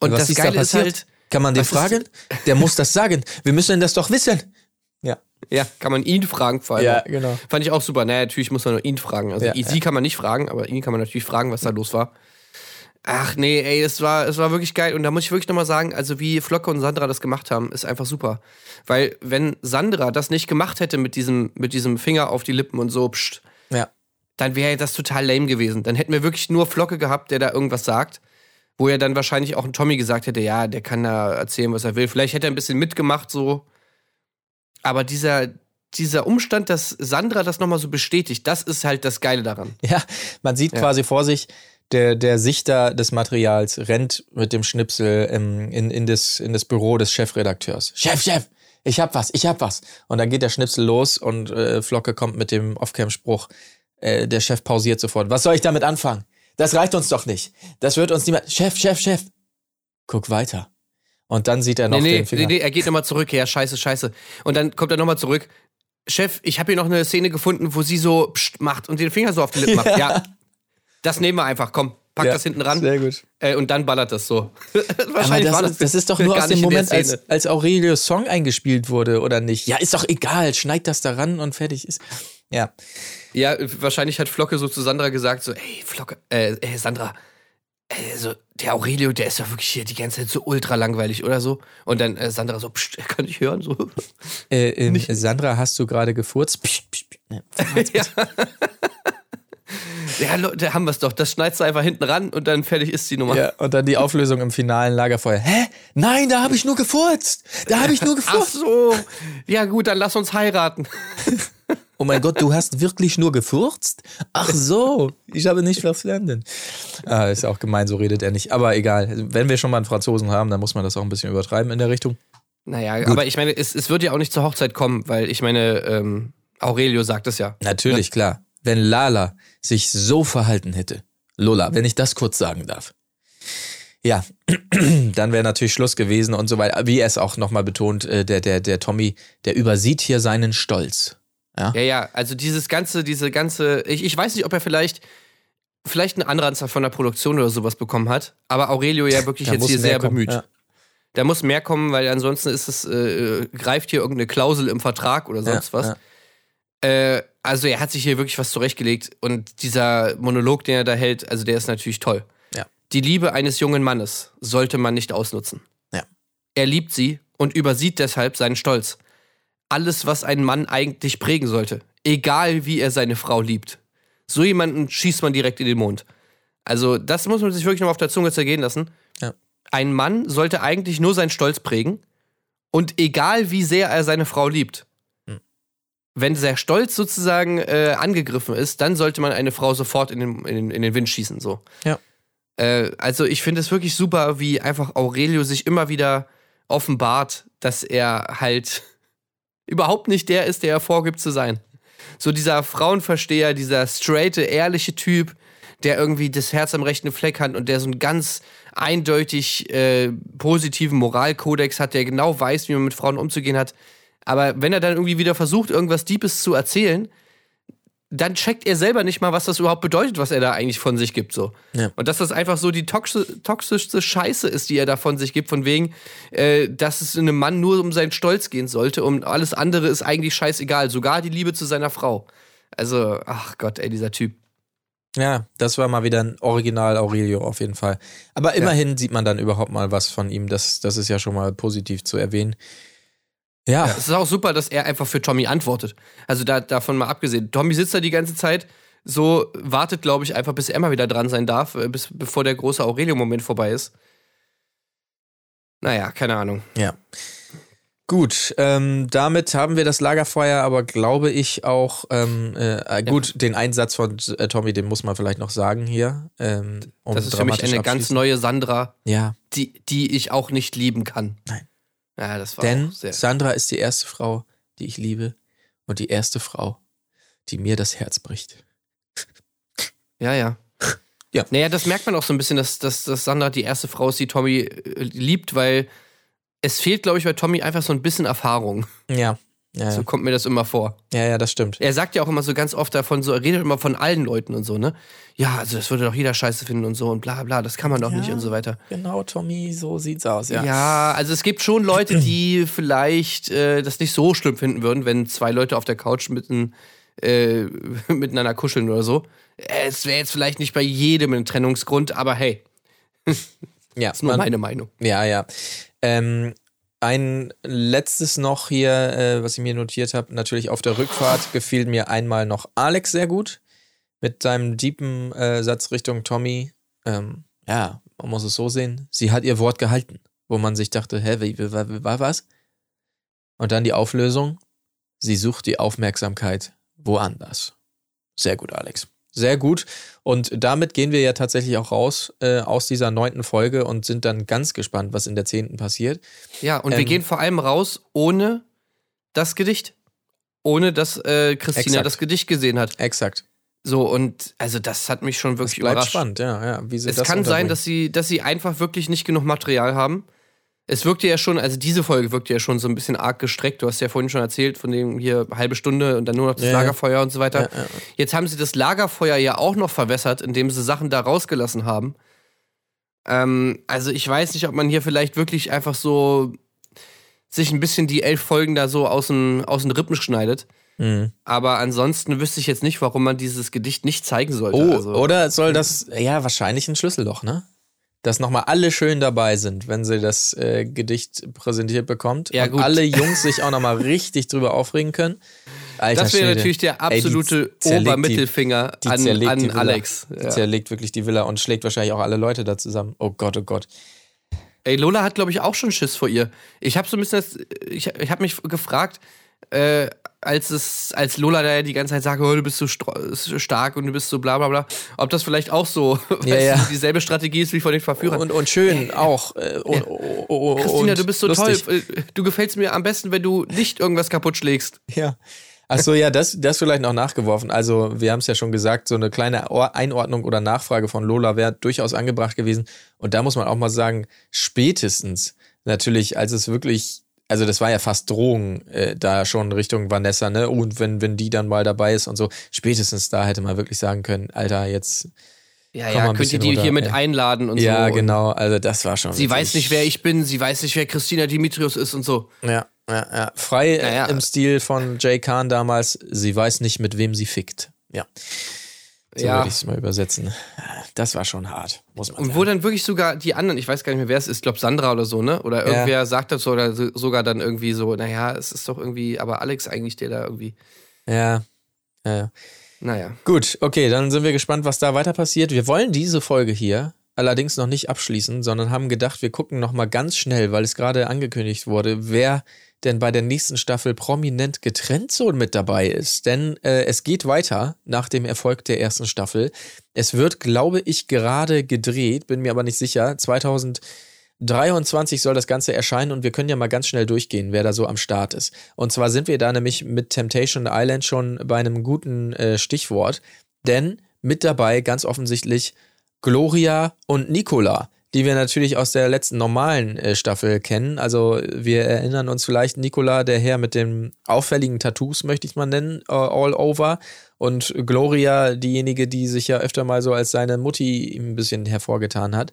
Und Was das ist da Geile ist passiert? halt, Kann man den Was fragen? Der muss das sagen. Wir müssen das doch wissen. Ja. ja, kann man ihn fragen vor allem. auch. genau. Fand ich auch super. Naja, natürlich muss man nur ihn fragen. Also Ja, sie kann man nicht fragen, aber ihn kann man natürlich fragen, was da los war. Ach nee, ey, es war, es war wirklich geil. Und da muss ich wirklich nochmal sagen, also wie Flocke und Sandra das gemacht haben, ist einfach super. Weil wenn Sandra das nicht gemacht hätte mit diesem, mit diesem Finger auf die Lippen und so, pst, dann wäre das total lame gewesen. Dann hätten wir wirklich nur Flocke gehabt, der da irgendwas sagt. Wo er dann wahrscheinlich auch ein Tommy gesagt hätte, ja, der kann da erzählen, was er will. Vielleicht hätte er ein bisschen mitgemacht, so. Aber dieser, dieser Umstand, dass Sandra das nochmal so bestätigt, das ist halt das Geile daran. Ja, man sieht Ja. quasi vor sich, der, der Sichter des Materials rennt mit dem Schnipsel ähm, in, in, das, in das Büro des Chefredakteurs. Chef, Chef, ich hab was, ich hab was. Und dann geht der Schnipsel los und äh, Flocke kommt mit dem Off-Cam-Spruch. Äh, der Chef pausiert sofort. Was soll ich damit anfangen? Das reicht uns doch nicht. Das wird uns niemand. Chef, Chef, Chef. Guck weiter. Und dann sieht er noch Nee, nee, den Finger. nee, nee, er geht nochmal zurück. Ja, scheiße, scheiße. Und dann kommt er nochmal zurück. Chef, ich habe hier noch eine Szene gefunden, wo sie so pst macht und den Finger so auf die Lippen macht. Ja. Das nehmen wir einfach. Komm, pack Ja, das hinten ran. Sehr gut. Äh, und dann ballert das so. Aber Wahrscheinlich das, war ist, das ist doch nur aus dem Moment, als, als Aurelios Song eingespielt wurde, oder nicht? Ja, ist doch egal. Schneid das da ran und fertig ist. Ja. Ja, wahrscheinlich hat Flocke so zu Sandra gesagt: so, ey, Flocke, äh, äh Sandra, äh, so, der Aurelio, der ist ja wirklich hier die ganze Zeit so ultra langweilig oder so. Und dann äh, Sandra so, pst, kann ich hören? So. Äh, ähm, Sandra, hast du gerade gefurzt? Psch, psch, psch. Ne, ja. ja, Leute, haben wir es doch. Das schneidest du einfach hinten ran und dann fertig ist die Nummer. Ja, und dann die Auflösung im finalen Lagerfeuer. Hä? Nein, da habe ich nur gefurzt. Da habe ich nur Ach gefurzt. so. Ja, gut, dann lass uns heiraten. Oh mein Gott, du hast wirklich nur gefurzt? Ach so, ich habe nicht verstanden. Ah, ist auch gemein, so redet er nicht. Aber egal, wenn wir schon mal einen Franzosen haben, dann muss man das auch ein bisschen übertreiben in der Richtung. Naja, aber ich meine, es, es wird ja auch nicht zur Hochzeit kommen, weil ich meine, ähm, Aurelio sagt es ja. Natürlich, klar. Wenn Lala sich so verhalten hätte, Lola, wenn ich das kurz sagen darf. Ja, dann wäre natürlich Schluss gewesen und so weiter. Wie er es auch nochmal betont, äh, der, der, der Tommy, der übersieht hier seinen Stolz. Ja, Ja, ja, also dieses ganze, diese ganze, ich, ich weiß nicht, ob er vielleicht, vielleicht einen Anranzer von der Produktion oder sowas bekommen hat, aber Aurelio ja wirklich Da jetzt hier sehr kommen, bemüht. ja. Da muss mehr kommen, weil ansonsten ist es, äh, greift hier irgendeine Klausel im Vertrag oder sonst Ja, was. Äh, also er hat sich hier wirklich was zurechtgelegt und dieser Monolog, den er da hält, also der ist natürlich toll. Ja. Die Liebe eines jungen Mannes sollte man nicht ausnutzen. Ja. Er liebt sie und übersieht deshalb seinen Stolz. Alles, was einen Mann eigentlich prägen sollte. Egal, wie er seine Frau liebt. So jemanden schießt man direkt in den Mond. Also, das muss man sich wirklich noch auf der Zunge zergehen lassen. Ja. Ein Mann sollte eigentlich nur seinen Stolz prägen und egal, wie sehr er seine Frau liebt. Hm. Wenn der Stolz sozusagen äh, angegriffen ist, dann sollte man eine Frau sofort in den, in den, in den Wind schießen. So. Ja. Äh, also ich finde es wirklich super, wie einfach Aurelio sich immer wieder offenbart, dass er halt überhaupt nicht der ist, der er vorgibt zu sein. So dieser Frauenversteher, dieser straighte, ehrliche Typ, der irgendwie das Herz am rechten Fleck hat und der so einen ganz eindeutig äh, positiven Moralkodex hat, der genau weiß, wie man mit Frauen umzugehen hat. Aber wenn er dann irgendwie wieder versucht, irgendwas Deepes zu erzählen, dann checkt er selber nicht mal, was das überhaupt bedeutet, was er da eigentlich von sich gibt. So. Ja. Und dass das einfach so die toxi toxischste Scheiße ist, die er da von sich gibt, von wegen, äh, dass es einem Mann nur um seinen Stolz gehen sollte und alles andere ist eigentlich scheißegal, sogar die Liebe zu seiner Frau. Also, ach Gott, ey, dieser Typ. Ja, das war mal wieder ein Original Aurelio auf jeden Fall. Aber immerhin sieht man dann überhaupt mal was von ihm. Das, das ist ja schon mal positiv zu erwähnen. Ja, Es ist auch super, dass er einfach für Tommy antwortet. Also da, davon mal abgesehen. Tommy sitzt da die ganze Zeit, so wartet, glaube ich, einfach, bis Emma wieder dran sein darf, äh, bis, bevor der große Aurelio-Moment vorbei ist. Naja, keine Ahnung. ja. Gut, ähm, damit haben wir das Lagerfeuer, aber glaube ich auch, ähm, äh, gut, den Einsatz von äh, Tommy, den muss man vielleicht noch sagen hier. Ähm, um Das ist für mich eine ganz neue Sandra, Ja, die, die ich auch nicht lieben kann. Nein. Ja, das war denn. Sandra ist die erste Frau, die ich liebe und die erste Frau, die mir das Herz bricht. Ja, ja. Ja. Naja, das merkt man auch so ein bisschen, dass, dass, dass Sandra die erste Frau ist, die Tommy äh, liebt, weil es fehlt, glaube ich, bei Tommy einfach so ein bisschen Erfahrung. Ja, ja, So kommt mir das immer vor. ja, ja das stimmt. Er sagt ja auch immer so ganz oft davon, so, er redet immer von allen Leuten und so, ne? Ja, also das würde doch jeder scheiße finden und so und bla bla, das kann man doch Ja. nicht und so weiter. Genau, Tommy, so sieht's aus, ja. Ja. also es gibt schon Leute, die vielleicht äh, das nicht so schlimm finden würden, wenn zwei Leute auf der Couch mitten, äh, miteinander kuscheln oder so. Es wäre jetzt vielleicht nicht bei jedem ein Trennungsgrund, aber hey, ja ist nur man- meine Meinung. Ja, ja. Ähm, ein letztes noch hier, äh, was ich mir notiert habe, natürlich auf der Rückfahrt gefiel mir einmal noch Alex sehr gut. mit seinem deepen äh, Satz Richtung Tommy. Ähm, ja, man muss es so sehen. Sie hat ihr Wort gehalten, wo man sich dachte, hä, wie, wie, wie, war was? Und dann die Auflösung. Sie sucht die Aufmerksamkeit woanders. Sehr gut, Alex. Sehr gut. Und damit gehen wir ja tatsächlich auch raus äh, aus dieser neunten Folge und sind dann ganz gespannt, was in der zehnten passiert. Ja, und wir Ähm, gehen vor allem raus ohne das Gedicht. Ohne dass äh, Christina Exakt. das Gedicht gesehen hat. Exakt. So, und also das hat mich schon wirklich bleibt überrascht. spannend, ja, ja. Wie sie Es das kann sein, dass sie, dass sie einfach wirklich nicht genug Material haben. Es wirkte ja schon, also diese Folge wirkte ja schon so ein bisschen arg gestreckt. Du hast ja vorhin schon erzählt, von dem hier halbe Stunde und dann nur noch das Ja. Lagerfeuer und so weiter. Ja, ja. Jetzt haben sie das Lagerfeuer ja auch noch verwässert, indem sie Sachen da rausgelassen haben. Ähm, also ich weiß nicht, ob man hier vielleicht wirklich einfach so sich ein bisschen die elf Folgen da so aus den, aus den Rippen schneidet. Mhm. Aber ansonsten wüsste ich jetzt nicht, warum man dieses Gedicht nicht zeigen sollte. Oh, also, oder soll das, ja, wahrscheinlich ein Schlüsselloch, ne? Dass nochmal alle schön dabei sind, wenn sie das äh, Gedicht präsentiert bekommt. Ja, und gut. alle Jungs sich auch nochmal richtig drüber aufregen können. Alter das wäre Schwede. natürlich der die absolute die- Obermittelfinger die an, die an Villa. Alex. Die Ja. zerlegt wirklich die Villa und schlägt wahrscheinlich auch alle Leute da zusammen. Oh Gott, oh Gott. Ey, Lola hat, glaube ich, auch schon Schiss vor ihr. Ich habe so ein bisschen, das, ich, ich habe mich gefragt, äh, als es, als Lola da ja die ganze Zeit sagt, oh, du bist so stark und du bist so bla bla bla, ob das vielleicht auch so Ja, ja. du, dieselbe Strategie ist wie von den Verführern. Und, und schön auch. Äh, und, oh, oh, Christina, und du bist so lustig. toll. Äh, Du gefällst mir am besten, wenn du nicht irgendwas kaputt schlägst. Ja. Achso, ja, das, das vielleicht noch nachgeworfen. Also, wir haben es ja schon gesagt, so eine kleine Or- Einordnung oder Nachfrage von Lola wäre durchaus angebracht gewesen. Und da muss man auch mal sagen, spätestens natürlich, als es wirklich, also das war ja fast Drohung äh, da schon Richtung Vanessa, ne? Und wenn, wenn die dann mal dabei ist und so, spätestens da hätte man wirklich sagen können, Alter, jetzt. Ja, ja, könnt ihr die runter, hier mit ey. einladen und ja, so. genau, also das war schon. Sie weiß nicht, wer ich bin, sie weiß nicht, wer Christina Dimitrios ist und so. Ja, ja, ja. Frei äh, Naja. im Stil von Jay Khan damals, sie weiß nicht, mit wem sie fickt. Ja. So Ja. würde ich es mal übersetzen. Das war schon hart, muss man Und sagen. wo dann wirklich sogar die anderen, ich weiß gar nicht mehr, wer es ist, ich glaube Sandra oder so, ne? Oder irgendwer sagt das so, oder so, sogar dann irgendwie so, naja, es ist doch irgendwie, aber Alex eigentlich, der da irgendwie, ja. ja, ja. naja. Gut, okay, dann sind wir gespannt, was da weiter passiert. Wir wollen diese Folge hier allerdings noch nicht abschließen, sondern haben gedacht, wir gucken noch mal ganz schnell, weil es gerade angekündigt wurde, wer denn bei der nächsten Staffel prominent getrennt so mit dabei ist. Denn äh, es geht weiter nach dem Erfolg der ersten Staffel. Es wird, glaube ich, gerade gedreht, bin mir aber nicht sicher. 2023 soll das Ganze erscheinen und wir können ja mal ganz schnell durchgehen, wer da so am Start ist. Und zwar sind wir da nämlich mit Temptation Island schon bei einem guten äh, Stichwort. Denn mit dabei ganz offensichtlich Gloria und Nicola, die wir natürlich aus der letzten normalen äh, Staffel kennen. Also wir erinnern uns vielleicht Nicola, der Herr mit den auffälligen Tattoos, möchte ich mal nennen, äh, all over. Und Gloria, diejenige, die sich ja öfter mal so als seine Mutti ein bisschen hervorgetan hat.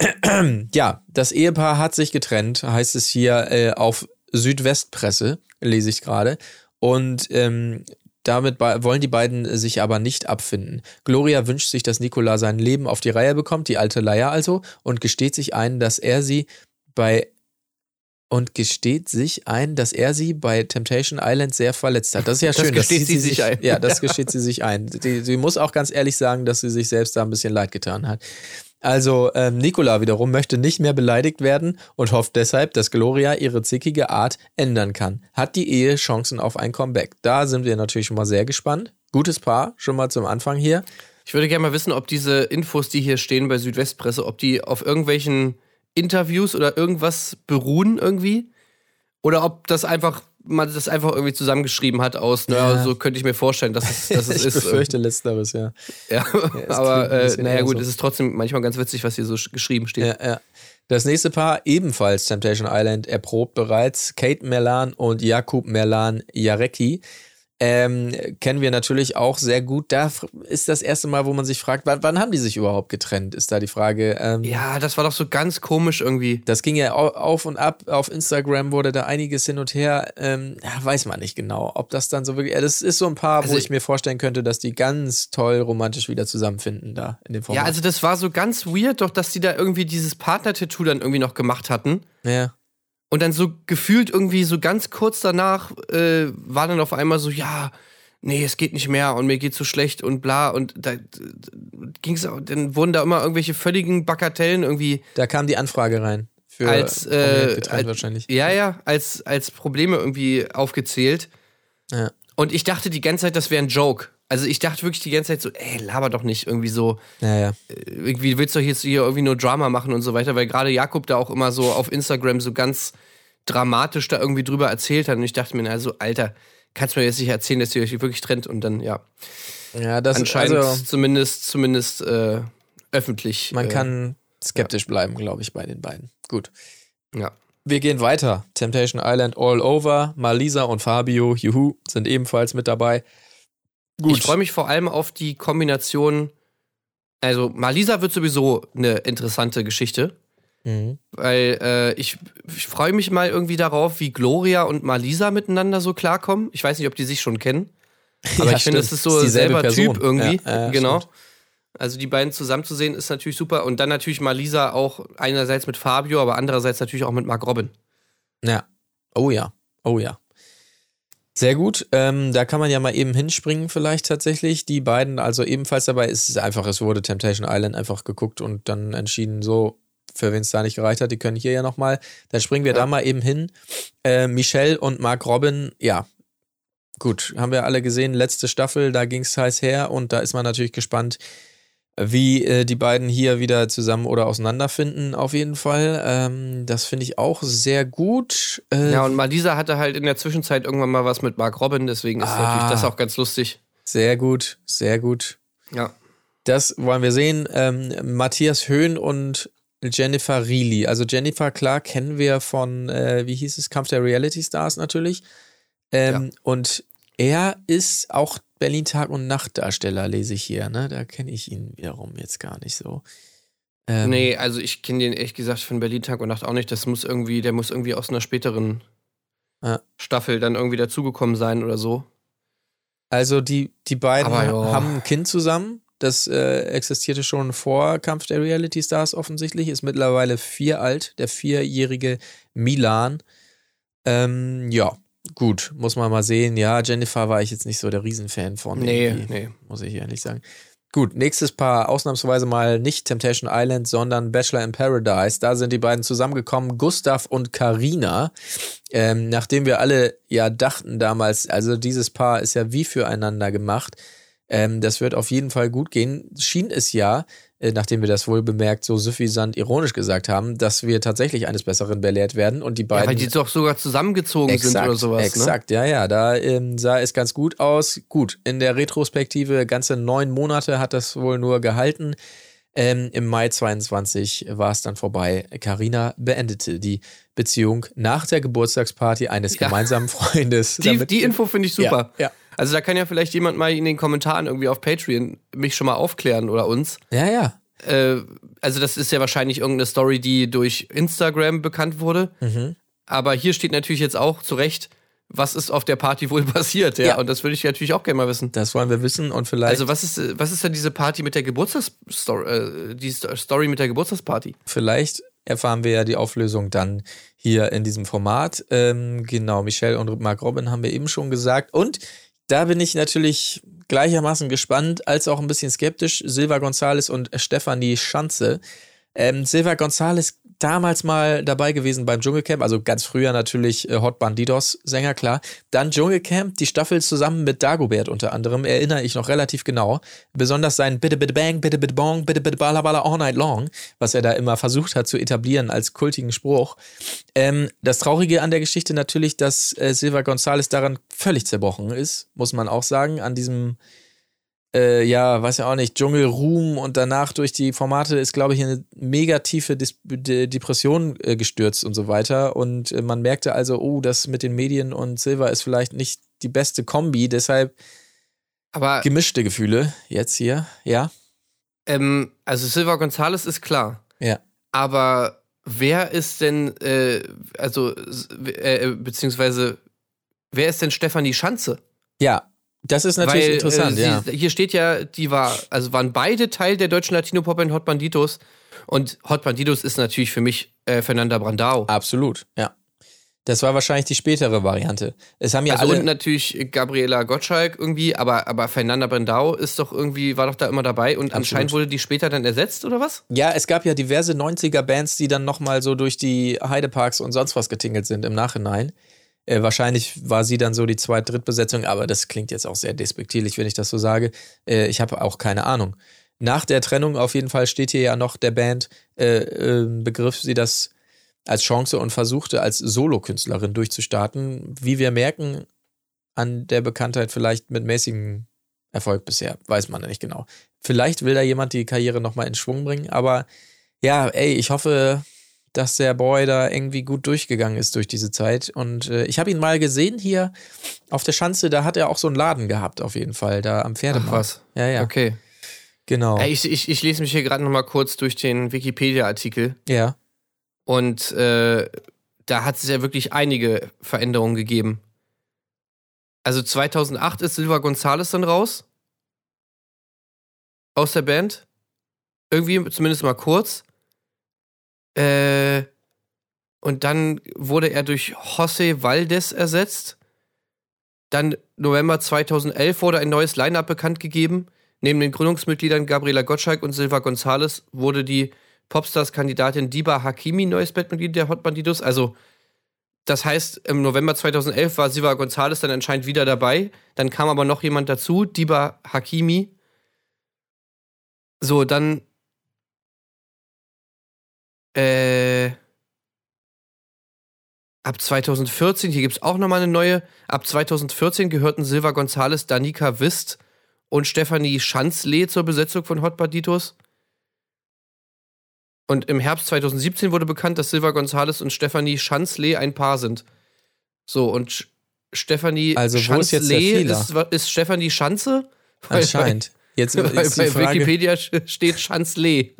ja, das Ehepaar hat sich getrennt, heißt es hier äh, auf Südwestpresse, lese ich gerade. Und ähm, damit wollen die beiden sich aber nicht abfinden. Gloria wünscht sich, dass Nicola sein Leben auf die Reihe bekommt, die alte Leier also, und gesteht sich ein, dass er sie bei und gesteht sich ein, dass er sie bei Temptation Island sehr verletzt hat. Das ist ja Das schön. gesteht sieht sie sich ein. Ja, das gesteht sie sich ein. Sie, sie muss auch ganz ehrlich sagen, dass sie sich selbst da ein bisschen leid getan hat. Also ähm, Nicola wiederum möchte nicht mehr beleidigt werden und hofft deshalb, dass Gloria ihre zickige Art ändern kann. Hat die Ehe Chancen auf ein Comeback? Da sind wir natürlich schon mal sehr gespannt. Gutes Paar, schon mal zum Anfang hier. Ich würde gerne mal wissen, ob diese Infos, die hier stehen bei Südwestpresse, ob die auf irgendwelchen Interviews oder irgendwas beruhen irgendwie. Oder ob das einfach, man das einfach irgendwie zusammengeschrieben hat aus, naja, Ja. so könnte ich mir vorstellen, dass es, dass es ich ist. befürchte letzteres, ja. Ja, es aber äh, naja gut, so. es ist trotzdem manchmal ganz witzig, was hier so sch- geschrieben steht. Ja, ja. Das nächste Paar, ebenfalls Temptation Island, erprobt bereits. Kate Merlan und Jakub Merlan Jarecki. Ähm, kennen wir natürlich auch sehr gut. Da ist das erste Mal, wo man sich fragt, wann, wann haben die sich überhaupt getrennt, ist da die Frage. Ähm, Ja, das war doch so ganz komisch irgendwie. Das ging ja au- auf und ab. Auf Instagram wurde da einiges hin und her. Ähm, weiß man nicht genau, ob das dann so wirklich. Ja, das ist so ein Paar, Also wo ich mir vorstellen könnte, dass die ganz toll romantisch wieder zusammenfinden da in dem Format. Ja, also das war so ganz weird, doch, dass die da irgendwie dieses Partner-Tattoo dann irgendwie noch gemacht hatten. ja. Und dann so gefühlt irgendwie so ganz kurz danach äh, war dann auf einmal so, ja, nee, es geht nicht mehr und mir geht's so schlecht und bla und da ging's auch, dann wurden da immer irgendwelche völligen Bagatellen irgendwie Da kam die Anfrage rein. Für als, äh, als wahrscheinlich. ja, ja, als, als Probleme irgendwie aufgezählt. Ja. Und ich dachte die ganze Zeit, das wäre ein Joke. Also ich dachte wirklich die ganze Zeit so, ey, laber doch nicht irgendwie so, Ja, ja. irgendwie willst du jetzt hier irgendwie nur Drama machen und so weiter, weil gerade Jakob da auch immer so auf Instagram so ganz dramatisch da irgendwie drüber erzählt hat und ich dachte mir, also Alter, kannst du mir jetzt nicht erzählen, dass ihr euch wirklich trennt und dann, ja, Ja, das anscheinend also zumindest, zumindest äh, öffentlich. man äh, kann skeptisch bleiben, glaube ich, bei den beiden. Gut. Ja. Wir gehen weiter. Temptation Island All Over. Malisa und Fabio, juhu, sind ebenfalls mit dabei. Gut. Ich freue mich vor allem auf die Kombination. Also, Malisa wird sowieso eine interessante Geschichte, Mhm. weil äh, ich, ich freue mich mal irgendwie darauf, wie Gloria und Malisa miteinander so klarkommen. Ich weiß nicht, ob die sich schon kennen, aber Ja, ich finde, es ist so selber Person. Typ irgendwie. Ja, ja, genau. stimmt. Also, die beiden zusammen zu sehen, ist natürlich super. Und dann natürlich Malisa auch einerseits mit Fabio, aber andererseits natürlich auch mit Mark Robin. Ja. Oh ja. Oh ja. Sehr gut. Ähm, da kann man ja mal eben hinspringen, vielleicht tatsächlich. Die beiden also ebenfalls dabei. Es ist einfach, es wurde Temptation Island einfach geguckt und dann entschieden, so, für wen es da nicht gereicht hat, die können hier ja nochmal. Dann springen wir Ja. da mal eben hin. Äh, Michelle und Mark Robin, ja. Gut, haben wir alle gesehen, letzte Staffel, da ging es heiß her und da ist man natürlich gespannt, wie äh, die beiden hier wieder zusammen oder auseinanderfinden, auf jeden Fall. Ähm, das finde ich auch sehr gut. Äh, Ja, und Malisa hatte halt in der Zwischenzeit irgendwann mal was mit Mark Robin, deswegen ist Ah. natürlich das auch ganz lustig. Sehr gut, sehr gut. Ja. Das wollen wir sehen. Ähm, Matthias Höhn und Jennifer Reilly. Also Jennifer, klar, kennen wir von, äh, wie hieß es, Kampf der Reality Stars natürlich. Ähm, Und er ist auch Berlin Tag und Nacht Darsteller, lese ich hier. Ne? Da kenne ich ihn wiederum jetzt gar nicht so. Ähm, Nee, also ich kenne den ehrlich gesagt von Berlin Tag und Nacht auch nicht. Das muss irgendwie, der muss irgendwie aus einer späteren Ja. Staffel dann irgendwie dazugekommen sein oder so. Also die, die beiden Aber haben ein Kind zusammen. Das äh, existierte schon vor Kampf der Reality Stars offensichtlich, ist mittlerweile vier alt, der vierjährige Milan. Ähm, ja, gut, muss man mal sehen. Ja, Jennifer war ich jetzt nicht so der Riesenfan von. Nee, nee. Muss ich ehrlich sagen. Gut, nächstes Paar, ausnahmsweise mal nicht Temptation Island, sondern Bachelor in Paradise. Da sind die beiden zusammengekommen, Gustav und Karina. Ähm, nachdem wir alle ja dachten damals, also dieses Paar ist ja wie füreinander gemacht. Ähm, das wird auf jeden Fall gut gehen. Schien es ja, nachdem wir das wohl bemerkt, so suffisant ironisch gesagt haben, dass wir tatsächlich eines Besseren belehrt werden und die Ja, beiden. weil die doch sogar zusammengezogen sind oder sowas. Ne? Exakt, ja, ja. Da ähm, sah es ganz gut aus. Gut, in der Retrospektive, ganze neun Monate hat das wohl nur gehalten. Ähm, Im Mai 22 war es dann vorbei. Carina beendete die Beziehung nach der Geburtstagsparty eines Ja. gemeinsamen Freundes. Die, die Info finde ich super. Ja, ja. Also da kann ja vielleicht jemand mal in den Kommentaren irgendwie auf Patreon mich schon mal aufklären oder uns. ja, ja. Äh, also das ist ja wahrscheinlich irgendeine Story, die durch Instagram bekannt wurde. Mhm. Aber hier steht natürlich jetzt auch zu Recht, was ist auf der Party wohl passiert. Ja, Ja. und das würde ich natürlich auch gerne mal wissen. Das wollen wir wissen und vielleicht, Also was ist, was ist denn diese Party mit der Geburtstagsstory, äh, die Sto- Story mit der Geburtstagsparty? vielleicht erfahren wir ja die Auflösung dann hier in diesem Format. Ähm, genau, Michelle und Mark Robin haben wir eben schon gesagt. Und da bin ich natürlich gleichermaßen gespannt, als auch ein bisschen skeptisch. Silva González und Stefanie Schanze. Ähm, Silva González damals mal dabei gewesen beim Dschungelcamp, also ganz früher natürlich äh, Hot Bandidos Sänger, klar. Dann Dschungelcamp, die Staffel zusammen mit Dagobert unter anderem, erinnere ich noch relativ genau. Besonders sein Bitte Bitte Bang, Bitte Bitte Bong, Bitte Bitte Bala All Night Long, was er da immer versucht hat zu etablieren als kultigen Spruch. Ähm, das Traurige an der Geschichte natürlich, dass äh, Silva González daran völlig zerbrochen ist, muss man auch sagen, an diesem äh, ja, weiß ja auch nicht, Dschungelruhm und danach durch die Formate ist, glaube ich, in eine mega tiefe Dis De Depression äh, gestürzt und so weiter. Und äh, man merkte also, oh, das mit den Medien und Silver ist vielleicht nicht die beste Kombi, deshalb Aber gemischte Gefühle jetzt hier, ja. ähm, also Silva González ist klar. Ja. Aber wer ist denn, äh, also, äh, beziehungsweise, wer ist denn Stefanie Schanze? Ja, das ist natürlich Weil, interessant, äh, ja. sie, Hier steht ja, die war, also waren beide Teil der deutschen Latino-Pop-Band Hot Banditos. Und Hot Banditos ist natürlich für mich äh, Fernanda Brandao. Absolut, ja. Das war wahrscheinlich die spätere Variante. Es haben ja Also alle. und natürlich Gabriela Gottschalk irgendwie, aber, aber Fernanda Brendau ist doch irgendwie, war doch da immer dabei und anscheinend wurde die später dann ersetzt, oder was? Ja, es gab ja diverse 90er-Bands, die dann nochmal so durch die Heideparks und sonst was getingelt sind im Nachhinein. Äh, wahrscheinlich war sie dann so die Zweit-, Drittbesetzung, aber das klingt jetzt auch sehr despektierlich, wenn ich das so sage. Äh, ich habe auch keine Ahnung. Nach der Trennung auf jeden Fall steht hier ja noch der Band, äh, äh, begriff sie das als Chance und versuchte als Solokünstlerin durchzustarten. Wie wir merken, an der Bekanntheit vielleicht mit mäßigem Erfolg bisher, weiß man nicht genau. Vielleicht will da jemand die Karriere nochmal in Schwung bringen, aber ja, ey, ich hoffe, dass der Boy da irgendwie gut durchgegangen ist durch diese Zeit. Und äh, ich habe ihn mal gesehen hier auf der Schanze, da hat er auch so einen Laden gehabt, auf jeden Fall, da am Pferdemarkt. was? Ja, ja, Okay. genau. Ey, ich, ich, ich lese mich hier gerade noch mal kurz durch den Wikipedia-Artikel ja, und äh, da hat es ja wirklich einige Veränderungen gegeben. Also 2008 ist Silva Gonzalez dann raus. Aus der Band. Irgendwie, zumindest mal kurz. Äh, und dann wurde er durch José Valdez ersetzt. Dann November 2011 wurde ein neues Line-Up bekannt gegeben. Neben den Gründungsmitgliedern Gabriela Gottschalk und Silva Gonzalez wurde die Popstars-Kandidatin Diba Hakimi neues Bandmitglied der Hot Bandidos. Also, das heißt, im November 2011 war Silva Gonzalez dann anscheinend wieder dabei. Dann kam aber noch jemand dazu, Diba Hakimi. So, dann. Äh. Ab 2014, hier gibt es auch nochmal eine neue. Ab 2014 gehörten Silva Gonzalez, Danica Wist und Stefanie Schanzle zur Besetzung von Hot Banditos. Und im Herbst 2017 wurde bekannt, dass Silva Gonzalez und Stefanie Schanzle ein Paar sind. So, und Stefanie Also, wo ist ist, ist Stefanie Schanze? Weil- anscheinend. Jetzt Bei, bei, Frage. Wikipedia steht Schanzle.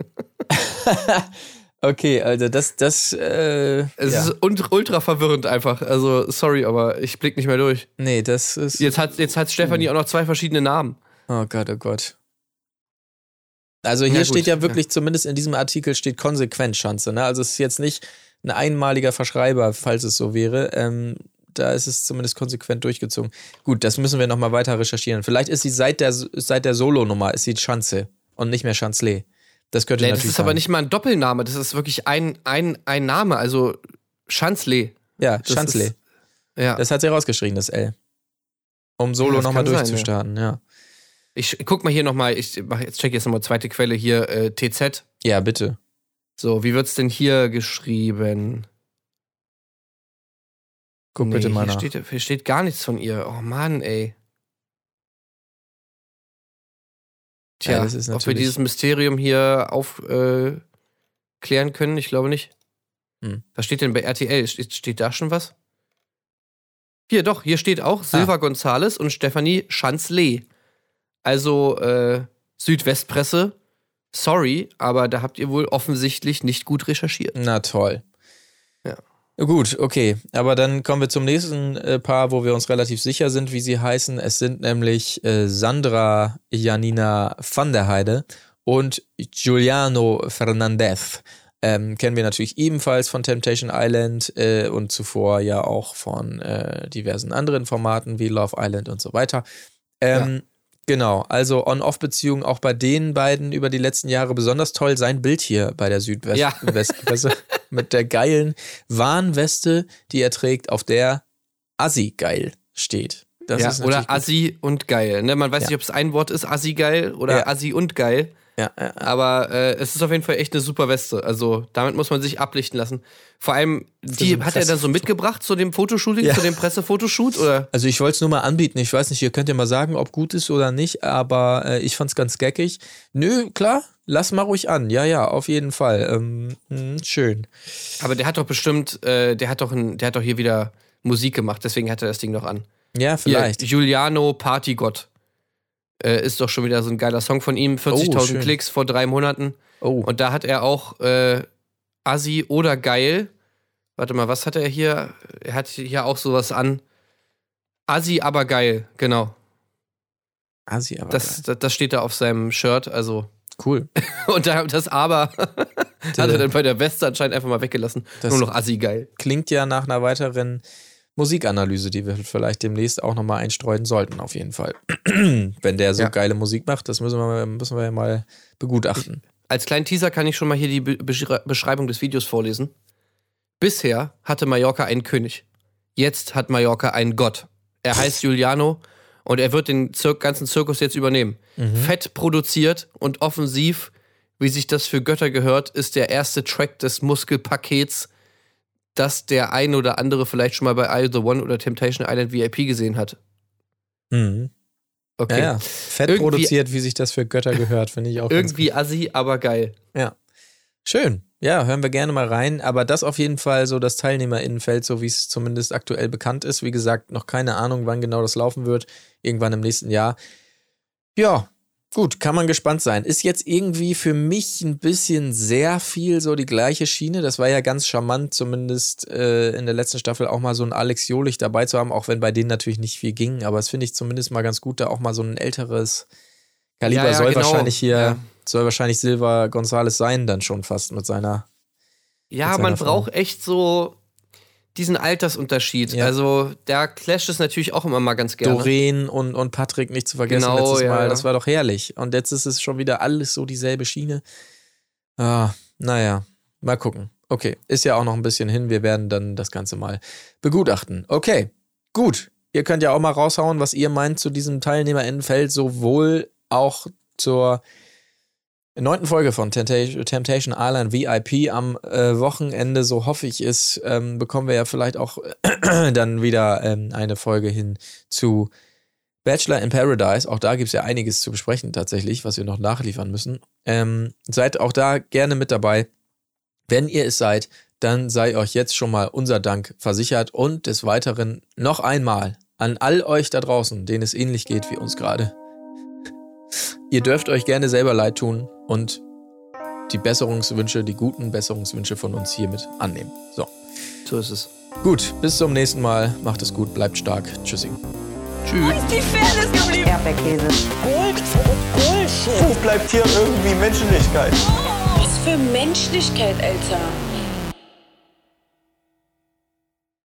Okay, also das, das, äh, Es ja. ist ult- ultra verwirrend einfach. Also, sorry, aber ich blick nicht mehr durch. nee, das ist. Jetzt hat, jetzt hat Stefanie Hm. auch noch zwei verschiedene Namen. Oh Gott, oh Gott. Also hier Ja, steht ja wirklich, zumindest in diesem Artikel steht konsequent Schanze. Ne? Also es ist jetzt nicht ein einmaliger Verschreiber, falls es so wäre. Ähm, da ist es zumindest konsequent durchgezogen. Gut, das müssen wir nochmal weiter recherchieren. Vielleicht ist sie seit der, seit der Solo-Nummer, ist sie Schanze und nicht mehr Schanzle. Das könnte Nee, das ist aber sein. nicht mal ein Doppelname, das ist wirklich ein, ein, ein Name, also Schanzle. Ja, Schanzle. Ja. Das hat sie rausgeschrieben, das L. Um Solo das nochmal durchzustarten, ja. Ich guck mal hier nochmal, ich mach, jetzt check jetzt nochmal zweite Quelle hier, äh, TZ. Ja, bitte. So, wie wird's denn hier geschrieben? Guck Nee, bitte mal hier nach. steht, hier steht gar nichts von ihr. Oh Mann, ey. Tja, Ja, das ist ob wir natürlich- dieses Mysterium hier aufklären äh, können, ich glaube nicht. Hm. Was steht denn bei RTL? Steht, steht da schon was? Hier, doch, hier steht auch Silva Gonzales und Stefanie Schanzle. Also, äh, Südwestpresse, sorry, aber da habt ihr wohl offensichtlich nicht gut recherchiert. Na toll. Ja. Gut, okay. Aber dann kommen wir zum nächsten äh, Paar, wo wir uns relativ sicher sind, wie sie heißen. Es sind nämlich äh, Sandra Janina van der Heide und Giuliano Fernandez. Ähm, kennen wir natürlich ebenfalls von Temptation Island äh, und zuvor ja auch von äh, diversen anderen Formaten wie Love Island und so weiter. Ähm, Genau, also On-Off-Beziehungen auch bei den beiden über die letzten Jahre besonders toll. Sein Bild hier bei der Ja. Südwestpresse mit der geilen Warnweste, die er trägt, auf der Assi geil steht. Das ja, oder Assi und geil. Ne? Man weiß Ja. nicht, ob es ein Wort ist, Assi geil oder Ja. Assi und geil. Ja. Aber äh, es ist auf jeden Fall echt eine super Weste. Also damit muss man sich ablichten lassen. Vor allem, die hat er dann so mitgebracht zu dem Fotoshooting, Ja. zu dem Pressefotoshoot? Oder? Also ich wollte es nur mal anbieten. Ich weiß nicht, ihr könnt ja mal sagen, ob gut ist oder nicht, aber äh, ich fand's ganz geckig. Nö, klar, lass mal ruhig an. Ja, ja, auf jeden Fall. Ähm, mh, schön. Aber der hat doch bestimmt, äh, der hat doch ein, der hat doch hier wieder Musik gemacht, deswegen hat er das Ding noch an. Ja, vielleicht. Hier, Giuliano Partygott. Äh, ist doch schon wieder so ein geiler Song von ihm. 40.000 Oh. Klicks vor drei Monaten. Oh, Und da hat er auch äh, Assi oder geil. Warte mal, was hat er hier? Er hat hier auch sowas an. Assi, aber geil, genau. Assi, aber Das, das, das steht da auf seinem Shirt, also. cool. Und da das aber Hat er dann bei der Weste anscheinend einfach mal weggelassen. Das- Nur noch assi geil. Klingt ja nach einer weiteren Musikanalyse, die wir vielleicht demnächst auch nochmal einstreuen sollten, auf jeden Fall. Wenn der so Ja. geile Musik macht, das müssen wir, müssen wir ja mal begutachten. Als kleinen Teaser kann ich schon mal hier die Be Beschrei- Beschreibung des Videos vorlesen. Bisher hatte Mallorca einen König. Jetzt hat Mallorca einen Gott. Er heißt Giuliano und er wird den Zir ganzen Zirkus jetzt übernehmen. Fett produziert und offensiv, wie sich das für Götter gehört, ist der erste Track des Muskelpakets, das der ein oder andere vielleicht schon mal bei I The One oder Temptation Island VIP gesehen hat. Mhm. Okay. Ja, ja. Fett Irgendwie- produziert, wie sich das für Götter gehört, finde ich auch Irgendwie assi, aber geil. Ja. Schön. Ja, hören wir gerne mal rein. Aber das auf jeden Fall so das Teilnehmerinnenfeld, so wie es zumindest aktuell bekannt ist. Wie gesagt, noch keine Ahnung, wann genau das laufen wird. Irgendwann im nächsten Jahr. Ja, gut, kann man gespannt sein. Ist jetzt irgendwie für mich ein bisschen sehr viel so die gleiche Schiene. Das war ja ganz charmant, zumindest äh, in der letzten Staffel auch mal so einen Alex Jolich dabei zu haben, auch wenn bei denen natürlich nicht viel ging. Aber es finde ich zumindest mal ganz gut, da auch mal so ein älteres Kaliber Ja, ja, soll genau. wahrscheinlich hier, Ja. soll wahrscheinlich Silva González sein, dann schon fast mit seiner. Ja, mit seiner man Frau. braucht echt so diesen Altersunterschied. Ja. Also, da clasht es natürlich auch immer mal ganz gerne. Doreen und, und Patrick nicht zu vergessen Genau, letztes ja, Mal. Das war doch herrlich. Und jetzt ist es schon wieder alles so dieselbe Schiene. Ah, naja, mal gucken. Okay, ist ja auch noch ein bisschen hin. Wir werden dann das Ganze mal begutachten. Okay, gut. Ihr könnt ja auch mal raushauen, was ihr meint zu diesem Teilnehmerinnenfeld, sowohl auch zur neunten Folge von Temptation, Island VIP am äh, Wochenende, so hoffe ich es, ähm, bekommen wir ja vielleicht auch dann wieder ähm, eine Folge hin zu Bachelor in Paradise. Auch da gibt es ja einiges zu besprechen tatsächlich, was wir noch nachliefern müssen. Ähm, seid auch da gerne mit dabei. Wenn ihr es seid, dann sei euch jetzt schon mal unser Dank versichert und des Weiteren noch einmal an all euch da draußen, denen es ähnlich geht wie uns gerade. Ihr dürft euch gerne selber leid tun und die Besserungswünsche, die guten Besserungswünsche von uns hiermit annehmen. So, So ist es. gut, bis zum nächsten Mal. Macht es gut, bleibt stark. Tschüssing. Tschüss. Ist die Fairness geblieben? Erdbeerkäse. Gold, Bullshit. Wo bleibt hier irgendwie Menschlichkeit? Was für Menschlichkeit, Alter.